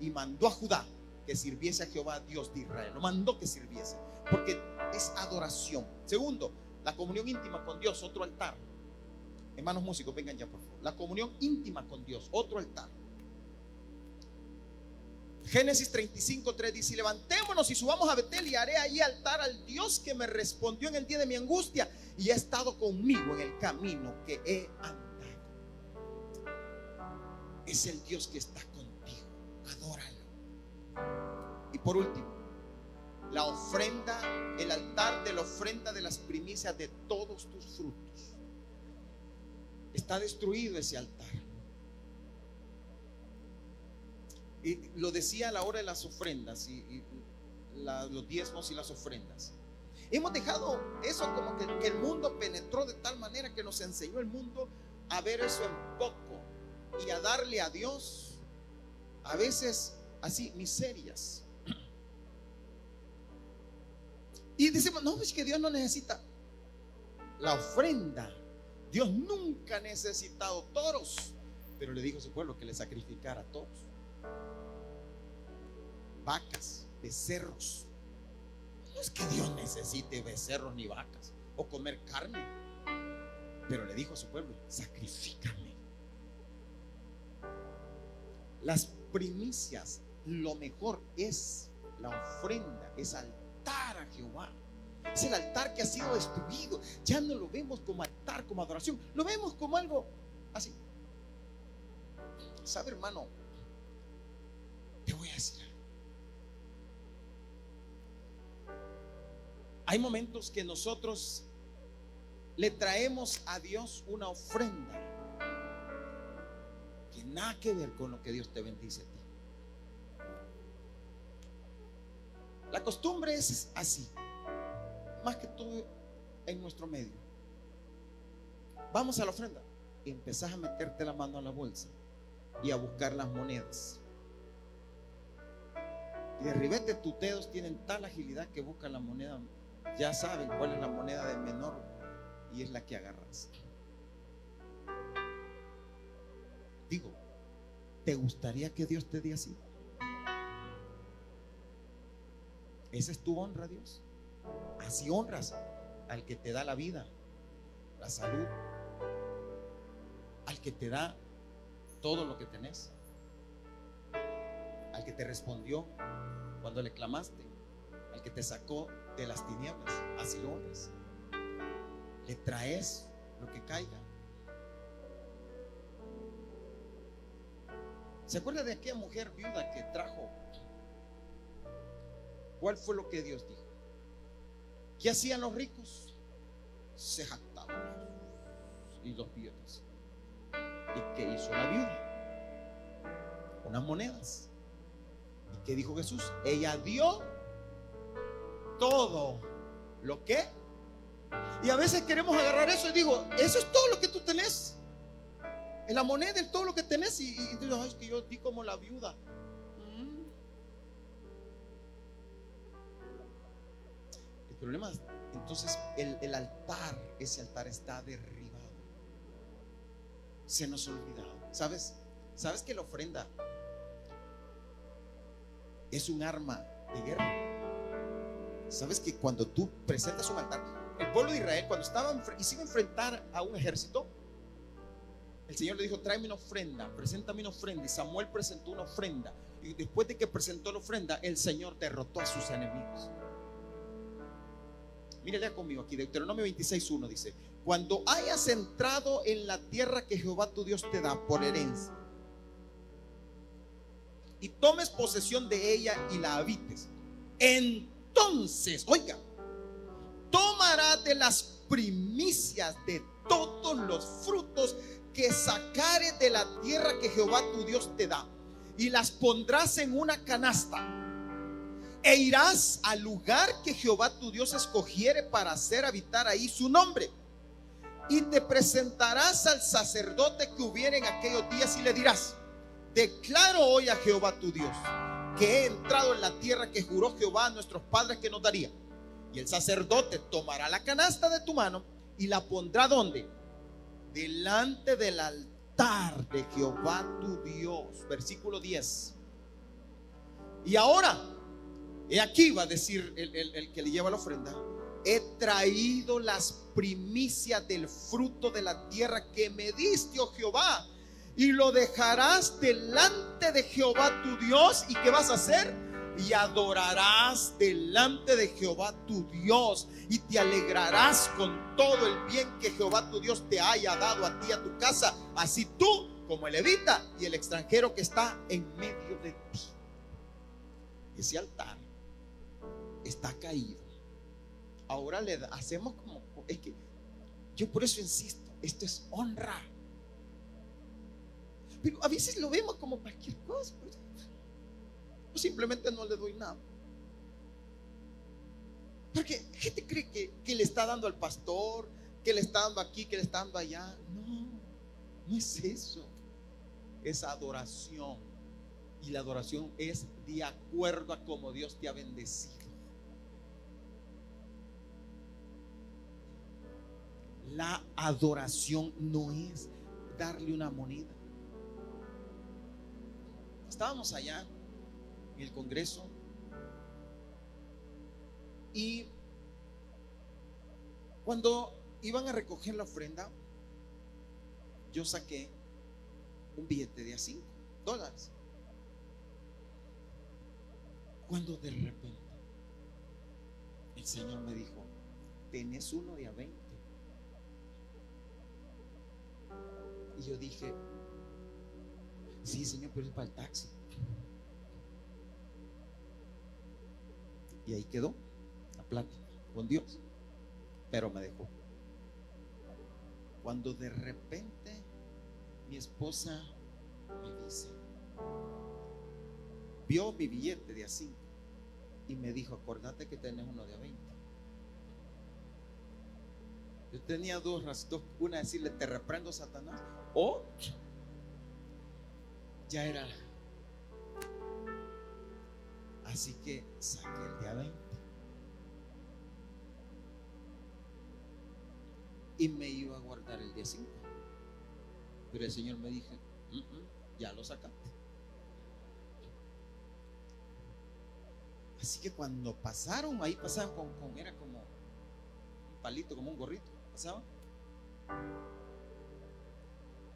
Y mandó a Judá que sirviese a Jehová, Dios de Israel. Lo mandó que sirviese, porque es adoración. Segundo, la comunión íntima con Dios, otro altar. Hermanos músicos, vengan ya por favor. La comunión íntima con Dios, otro altar. Génesis 35, 3 dice, levantémonos y subamos a Betel y haré allí altar al Dios que me respondió en el día de mi angustia y ha estado conmigo en el camino que he andado. Es el Dios que está contigo. Adóralo. Y por último, la ofrenda, el altar de la ofrenda de las primicias de todos tus frutos. Está destruido ese altar. Y lo decía a la hora de las ofrendas y, los diezmos y las ofrendas. Hemos dejado eso como que, que, el mundo penetró de tal manera que nos enseñó el mundo a ver eso en poco y a darle a Dios a veces así miserias. Y decimos, no, es que Dios no necesita la ofrenda. Dios nunca ha necesitado toros, pero le dijo a su pueblo que le sacrificara a todos vacas, becerros. No es que Dios necesite becerros ni vacas o comer carne, pero le dijo a su pueblo, sacrifícame. Las primicias, lo mejor es la ofrenda, es altar a Jehová. Es el altar que ha sido destruido. Ya no lo vemos como altar, como adoración. Lo vemos como algo así. ¿Sabe, hermano? Te voy a decir Hay momentos que nosotros le traemos a Dios una ofrenda que nada que ver con lo que Dios te bendice a ti. La costumbre es así, más que todo en nuestro medio. Vamos a la ofrenda y empezás a meterte la mano a la bolsa y a buscar las monedas. Y de ribete tus dedos tienen tal agilidad que buscan la moneda ya saben cuál es la moneda de menor y es la que agarras. Digo, ¿te gustaría que Dios te dé así? Esa es tu honra, Dios. Así honras al que te da la vida, la salud, al que te da todo lo que tenés, al que te respondió cuando le clamaste, al que te sacó de las tinieblas. Así lo honras. Le traes lo que caiga. ¿Se acuerda de aquella mujer viuda que trajo? ¿Cuál fue lo que Dios dijo? ¿Qué hacían los ricos? Se jactaban y los viudas. ¿Y qué hizo la viuda? Unas monedas. ¿Y qué dijo Jesús? Ella dio todo lo que. Y a veces queremos agarrar eso y digo, eso es todo lo que tú tenés. En la moneda es todo lo que tenés. Y, y, es que yo di como la viuda. Mm. El problema, entonces, el, el altar, ese altar está derribado. Se nos ha olvidado. ¿Sabes? ¿Sabes que la ofrenda es un arma de guerra? Sabes que cuando tú presentas un altar, el pueblo de Israel, cuando estaban y se iba a enfrentar a un ejército, el Señor le dijo: Tráeme una ofrenda, preséntame una ofrenda. Y Samuel presentó una ofrenda. Y después de que presentó la ofrenda, el Señor derrotó a sus enemigos. Mire, lea conmigo aquí, Deuteronomio 26:1 dice: Cuando hayas entrado en la tierra que Jehová tu Dios te da por herencia, y tomes posesión de ella y la habites, en entonces, oiga, tomará de las primicias de todos los frutos que sacare de la tierra que Jehová tu Dios te da y las pondrás en una canasta. E irás al lugar que Jehová tu Dios escogiere para hacer habitar ahí su nombre. Y te presentarás al sacerdote que hubiera en aquellos días y le dirás, declaro hoy a Jehová tu Dios que he entrado en la tierra que juró Jehová a nuestros padres que nos daría. Y el sacerdote tomará la canasta de tu mano y la pondrá donde? Delante del altar de Jehová tu Dios. Versículo 10. Y ahora, he aquí va a decir el, el que le lleva la ofrenda, he traído las primicias del fruto de la tierra que me diste, oh Jehová y lo dejarás delante de Jehová tu Dios. ¿Y qué vas a hacer? Y adorarás delante de Jehová tu Dios y te alegrarás con todo el bien que Jehová tu Dios te haya dado a ti, a tu casa, así tú como el levita y el extranjero que está en medio de ti. Ese altar está caído. Ahora le hacemos como, es que yo por eso insisto, esto es honra. Pero a veces lo vemos como cualquier cosa. Pues. O simplemente no le doy nada. Porque gente cree que, que le está dando al pastor, que le está dando aquí, que le está dando allá. No, no es eso. Es adoración. Y la adoración es de acuerdo a como Dios te ha bendecido. La adoración no es darle una moneda. Estábamos allá en el Congreso y cuando iban a recoger la ofrenda, yo saqué un billete de a 5 dólares. Cuando de repente el Señor me dijo, tenés uno de a 20. Y yo dije, Sí, Señor, pero es para el taxi. Y ahí quedó la plática con Dios. Pero me dejó. Cuando de repente mi esposa me dice, vio mi billete de así y me dijo, acordate que tenés uno de a 20. Yo tenía dos razones, una decirle, te reprendo Satanás, o ya era. Así que saqué el día 20. Y me iba a guardar el día 5. Pero el Señor me dijo, ya lo sacaste. Así que cuando pasaron, ahí pasaban con, con, era como un palito, como un gorrito. Pasaban.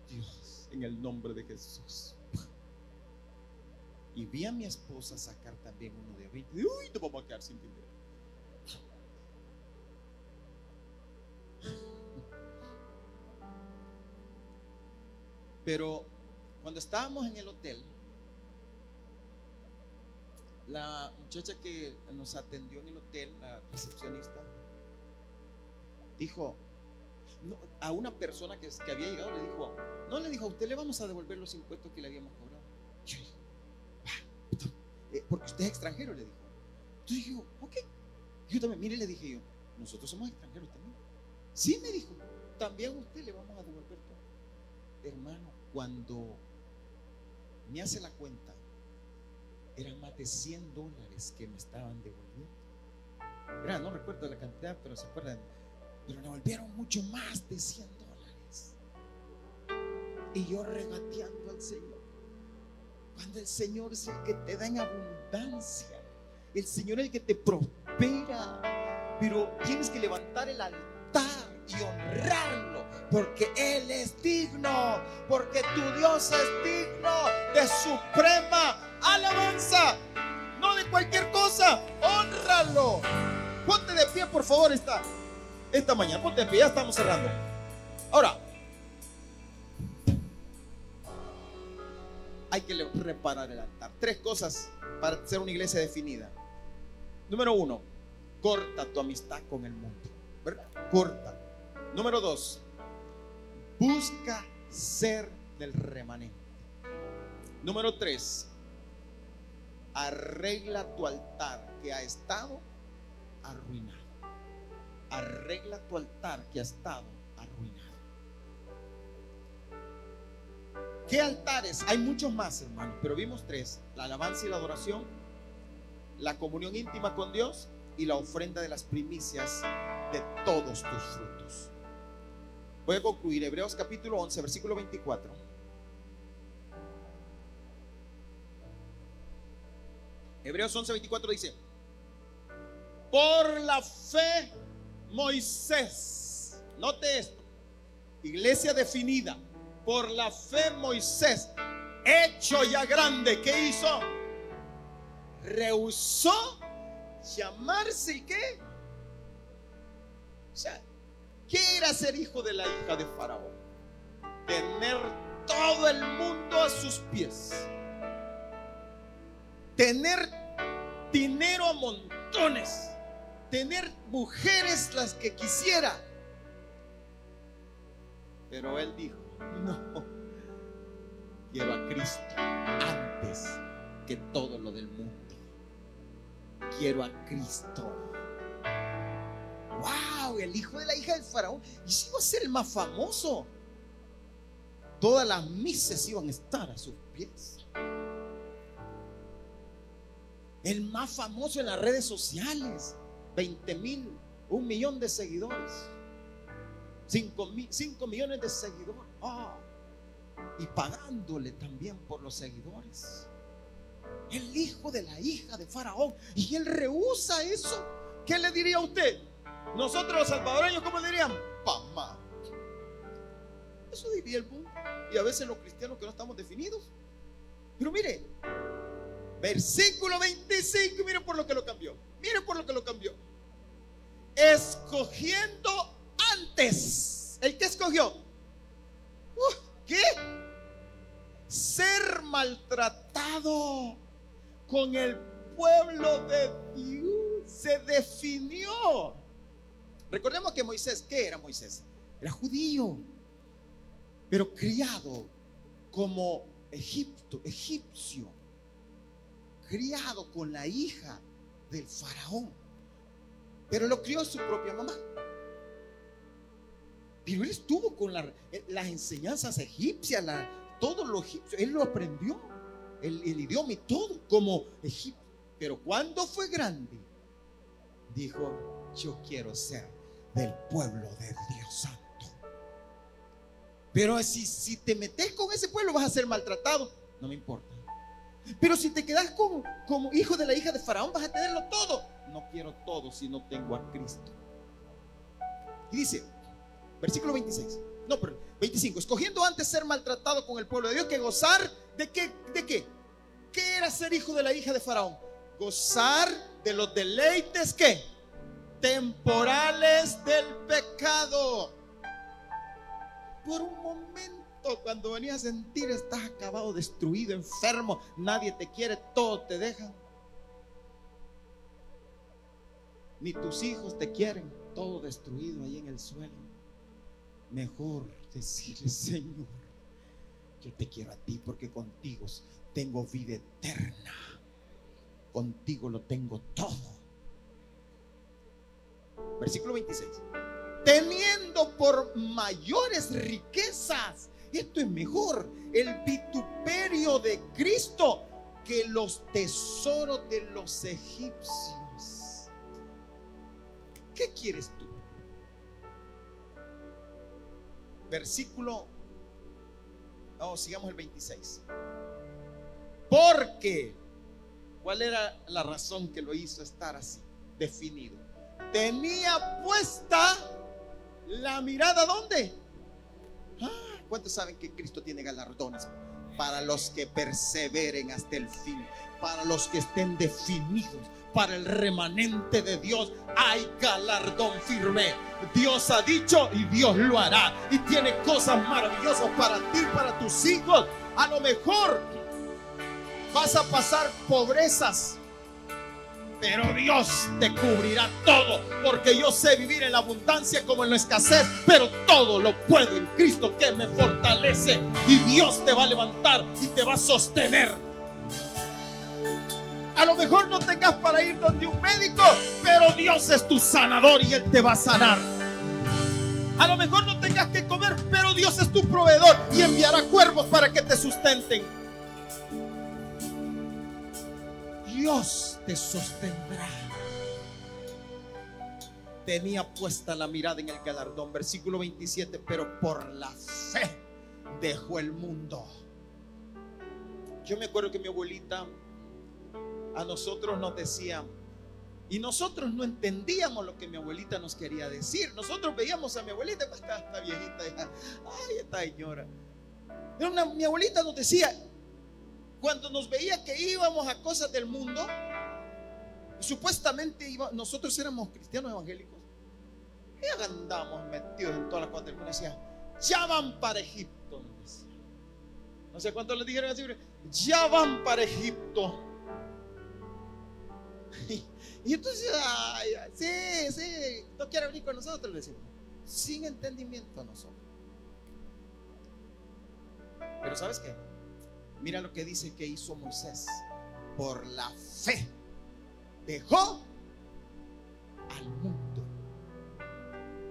Dios, en el nombre de Jesús. Y vi a mi esposa sacar también uno de 20. Uy, te vamos a quedar sin dinero. Pero cuando estábamos en el hotel, la muchacha que nos atendió en el hotel, la recepcionista, dijo a una persona que, que, había llegado, le dijo, no le dijo, a usted le vamos a devolver los impuestos que le habíamos cobrado. Eh, porque usted es extranjero, le dijo. Entonces dije, ok. Yo también, mire, le dije yo, nosotros somos extranjeros también. Sí, me dijo, también a usted le vamos a devolver todo. Hermano, cuando me hace la cuenta, eran más de 100 dólares que me estaban devolviendo. no recuerdo la cantidad, pero se acuerdan. Pero me devolvieron mucho más de 100 dólares. Y yo regateando al Señor. Cuando el Señor es el que te da en abundancia, el Señor es el que te prospera, pero tienes que levantar el altar y honrarlo, porque Él es digno, porque tu Dios es digno de suprema alabanza, no de cualquier cosa, honralo. Ponte de pie, por favor, esta, esta mañana, ponte de pie, ya estamos cerrando. Ahora, hay que reparar el altar. Tres cosas para ser una iglesia definida. Número uno, corta tu amistad con el mundo. Corta. Número dos, busca ser del remanente. Número tres, arregla tu altar que ha estado arruinado. Arregla tu altar que ha estado arruinado. ¿Qué altares? Hay muchos más, hermanos, pero vimos tres. La alabanza y la adoración, la comunión íntima con Dios y la ofrenda de las primicias de todos tus frutos. Voy a concluir Hebreos capítulo 11, versículo 24. Hebreos 11, 24 dice, por la fe Moisés, note esto, iglesia definida, por la fe Moisés, hecho ya grande, ¿qué hizo? Rehusó llamarse y qué? O sea, ¿qué era ser hijo de la hija de Faraón? Tener todo el mundo a sus pies. Tener dinero a montones. Tener mujeres las que quisiera. Pero él dijo, <laughs> no, quiero a Cristo antes que todo lo del mundo. Quiero a Cristo. Wow, el hijo de la hija del faraón. Y si iba a ser el más famoso. Todas las mises iban a estar a sus pies. El más famoso en las redes sociales. 20 mil, un millón de seguidores. 5, millones de seguidores. Y pagándole también por los seguidores. El hijo de la hija de Faraón. Y él rehúsa eso. ¿Qué le diría a usted? Nosotros los salvadoreños, ¿cómo dirían? Eso diría el mundo. Y a veces los cristianos que no estamos definidos. Pero mire, versículo 25, miren por lo que lo cambió. Miren por lo que lo cambió. Escogiendo antes. ¿El que escogió? ¿Qué? Ser maltratado con el pueblo de Dios. Se definió. Recordemos que Moisés, ¿qué era Moisés? Era judío, pero criado como Egipto, egipcio, criado con la hija del faraón, pero lo crió su propia mamá. Pero él estuvo con las enseñanzas egipcias, todo lo egipcio, él lo aprendió, el, idioma y todo como egipcio. Pero cuando fue grande, dijo, yo quiero ser del pueblo de Dios Santo. Pero si, si te metes con ese pueblo vas a ser maltratado. No me importa. Pero si te quedas como, como hijo de la hija de Faraón vas a tenerlo todo. No quiero todo si no tengo a Cristo. Y dice, versículo 26. No, pero 25. Escogiendo antes ser maltratado con el pueblo de Dios que gozar de qué? ¿De qué? ¿Qué era ser hijo de la hija de Faraón? Gozar de los deleites que temporales del pecado. Por un momento, cuando venías a sentir, estás acabado, destruido, enfermo, nadie te quiere, todo te dejan. Ni tus hijos te quieren, todo destruido ahí en el suelo. Mejor decirle, Señor, yo te quiero a ti porque contigo tengo vida eterna. Contigo lo tengo todo. Versículo 26. Teniendo por mayores riquezas, esto es mejor, el vituperio de Cristo que los tesoros de los egipcios. ¿Qué quieres tú? Versículo, oh, sigamos el 26. Porque, ¿cuál era la razón que lo hizo estar así, definido? tenía puesta la mirada ¿dónde? Ah, ¿Cuántos saben que Cristo tiene galardones? Para los que perseveren hasta el fin, para los que estén definidos, para el remanente de Dios hay galardón firme. Dios ha dicho y Dios lo hará. Y tiene cosas maravillosas para ti, para tus hijos. A lo mejor vas a pasar pobrezas pero Dios te cubrirá todo, porque yo sé vivir en la abundancia como en la escasez, pero todo lo puedo en Cristo que me fortalece. Y Dios te va a levantar y te va a sostener. A lo mejor no tengas para ir donde un médico, pero Dios es tu sanador y Él te va a sanar. A lo mejor no tengas que comer, pero Dios es tu proveedor y enviará cuervos para que te sustenten. Dios te sostendrá. Tenía puesta la mirada en el galardón, versículo 27, pero por la fe dejó el mundo. Yo me acuerdo que mi abuelita a nosotros nos decía, y nosotros no entendíamos lo que mi abuelita nos quería decir. Nosotros veíamos a mi abuelita, esta, esta viejita, ay, esta señora. mi abuelita nos decía, cuando nos veía que íbamos a cosas del mundo, supuestamente nosotros éramos cristianos evangélicos, y andábamos metidos en todas las cosas del mundo. Decía, ya van para Egipto. No sé cuántos le dijeron así, ya van para Egipto. <laughs> Y, entonces, sí, sí, no quiere venir con nosotros, le decimos. Sin entendimiento nosotros. Pero ¿sabes qué? Mira lo que dice que hizo Moisés. Por la fe dejó al mundo.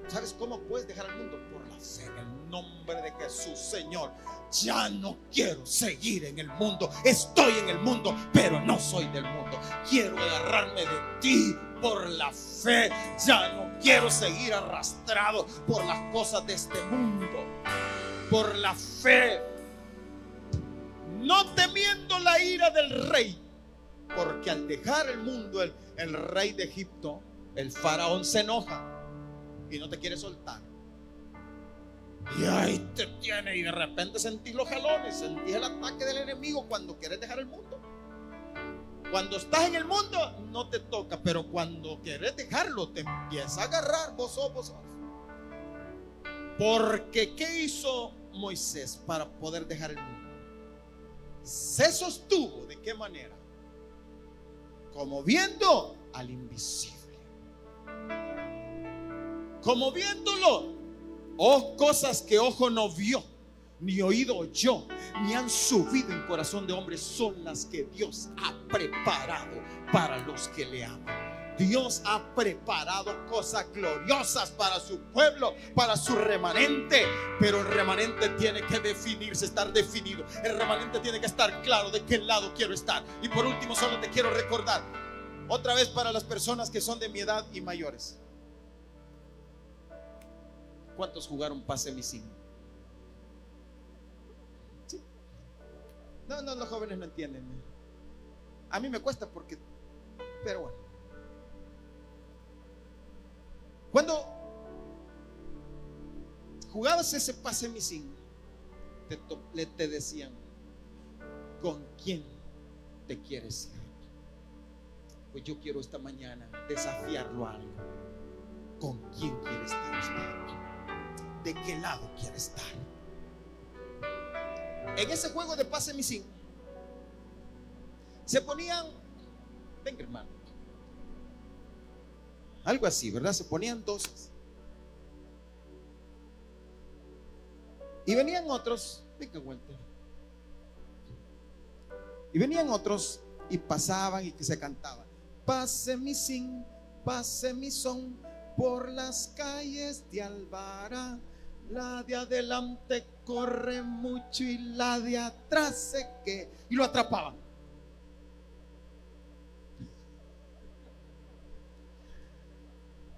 ¿Sabes cómo puedes dejar al mundo? Por la fe en el nombre de Jesús, Señor. Ya no quiero seguir en el mundo. Estoy en el mundo, pero no soy del mundo. Quiero agarrarme de ti por la fe. Ya no quiero seguir arrastrado por las cosas de este mundo. Por la fe no temiendo la ira del rey, porque al dejar el mundo el, rey de Egipto, el faraón se enoja y no te quiere soltar. Y ahí te tiene y de repente sentís los jalones, sentís el ataque del enemigo cuando quieres dejar el mundo. Cuando estás en el mundo no te toca, pero cuando quieres dejarlo te empieza a agarrar, vos sos, vos. Porque ¿qué hizo Moisés para poder dejar el mundo? se sostuvo. ¿De qué manera? Como viendo al invisible. Como viéndolo. Oh, cosas que ojo no vio, ni oído oyó, ni han subido en corazón de hombre, son las que Dios ha preparado para los que le aman. Dios ha preparado cosas gloriosas para su pueblo, para su remanente. Pero el remanente tiene que definirse, estar definido. El remanente tiene que estar claro de qué lado quiero estar. Y por último, solo te quiero recordar, otra vez para las personas que son de mi edad y mayores. ¿Cuántos jugaron pase mi signo? No, no, los jóvenes no entienden. A mí me cuesta porque, pero bueno. Cuando jugabas ese pase missing, te, te decían, ¿con quién te quieres ir? Pues yo quiero esta mañana desafiarlo a algo. ¿Con quién quiere estar usted? ¿De qué lado quiere estar? En ese juego de pase missing, se ponían, venga hermano, algo así, ¿verdad? Se ponían dos. Y venían otros, venga vuelta. Y venían otros y pasaban y que se cantaban. Pase mi sin, pase mi son por las calles de Alvara. La de adelante corre mucho y la de atrás se que. Y lo atrapaban.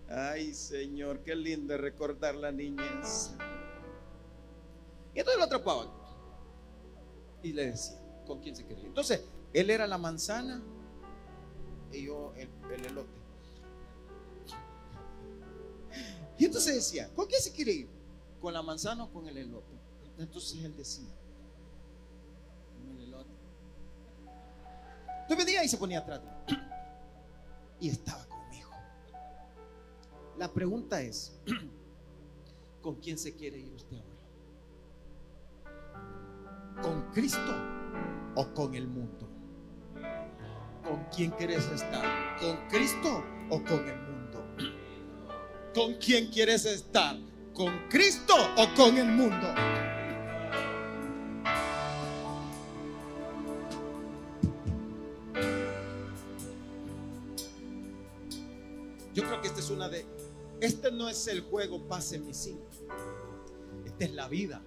Ay, Señor, qué lindo recordar la niñez. Y entonces lo atrapaban. Y le decía, ¿con quién se quería? Entonces, él era la manzana y yo el, el elote. Y entonces decía, ¿con quién se quiere ir? ¿Con la manzana o con el elote? Entonces él decía, con el elote. Entonces venía y se ponía atrás. Y estaba la pregunta es, <clears throat> ¿con quién se quiere ir usted ahora? ¿Con Cristo o con el mundo? ¿Con quién quieres estar? ¿Con Cristo o con el mundo? <clears throat> ¿Con quién quieres estar? ¿Con Cristo o con el mundo? Yo creo que esta es una de... Este no es el juego pase mi. Esta es la vida.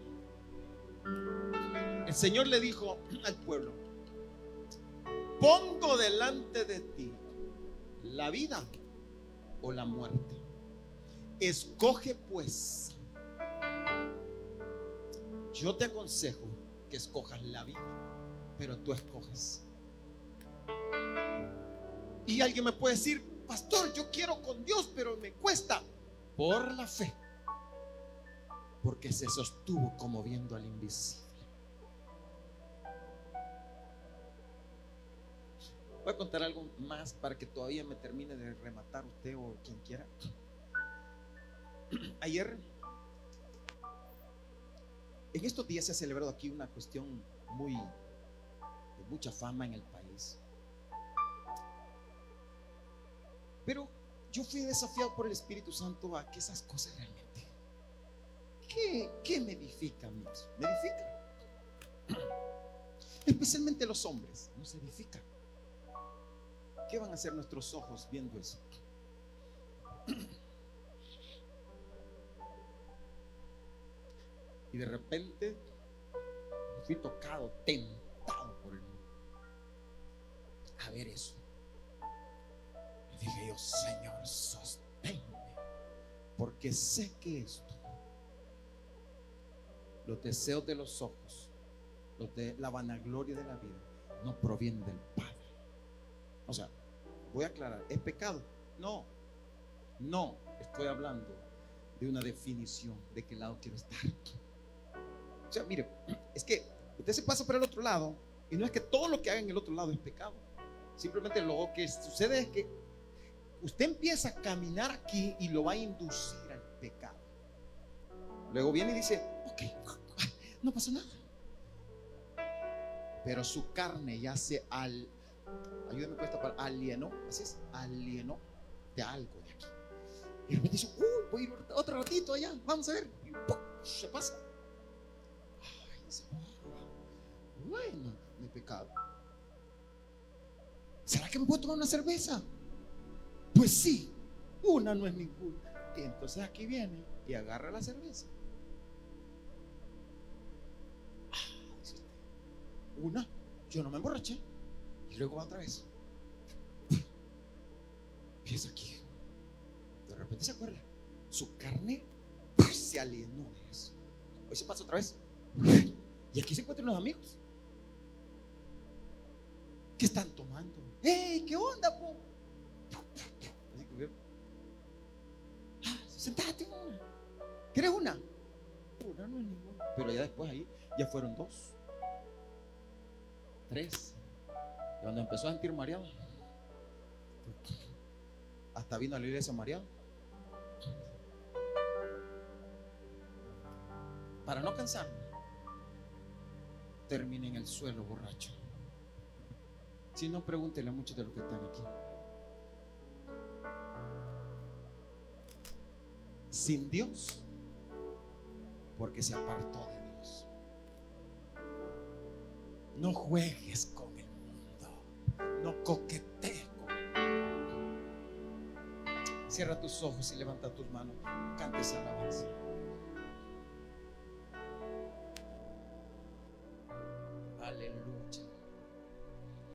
El Señor le dijo al pueblo, pongo delante de ti la vida o la muerte. Escoge pues. Yo te aconsejo que escojas la vida, pero tú escoges. Y alguien me puede decir, pastor, yo quiero con Dios, pero me cuesta. Por la fe. Porque se sostuvo como viendo al invisible. Voy a contar algo más para que todavía me termine de rematar usted o quien quiera. Ayer, en estos días se ha celebrado aquí una cuestión muy de mucha fama en el país. Pero yo fui desafiado por el Espíritu Santo a que esas cosas realmente, ¿qué, qué me edifican? Me edifican. <clears throat> Especialmente los hombres, nos edifican. ¿Qué van a hacer nuestros ojos viendo eso? Y de repente fui tocado, tentado por el mundo a ver eso. Y dije yo, Señor, sosténme, porque sé que esto, los deseos de los ojos, los de la vanagloria de la vida, no provienen del Padre o sea, voy a aclarar, ¿es pecado? No, no estoy hablando de una definición de qué lado quiero estar. Sea, mire, es que usted se pasa por el otro lado y no es que todo lo que haga en el otro lado es pecado. Simplemente lo que sucede es que usted empieza a caminar aquí y lo va a inducir al pecado. Luego viene y dice, ok, no pasa nada. Pero su carne ya se al ayúdame con esta palabra, alienó, así es, alienó de algo de aquí. Y de repente dice, uy, voy a ir otro ratito allá, vamos a ver. Se pasa. Bueno, mi pecado. ¿Será que me puedo tomar una cerveza? Pues sí, una no es ninguna. Y entonces aquí viene y agarra la cerveza. Ah, una, yo no me emborraché. Y luego va otra vez. Piensa aquí. De repente se acuerda. Su carne se alienó de eso. Hoy se pasa otra vez. Y aquí se encuentran los amigos. ¿Qué están tomando? ¡Hey! ¿Qué onda, po? Así que ah, sentate una. ¿Quieres una? Una no es ninguna. Pero ya después ahí ya fueron dos. Tres. Cuando empezó a sentir mareado, hasta vino a la iglesia mareado. Para no cansarme, termine en el suelo borracho. Si no, pregúntele a muchos de los que están aquí. Sin Dios, porque se apartó de Dios. No juegues con no coquetees Cierra tus ojos y levanta tus manos. Cante esa alabanza.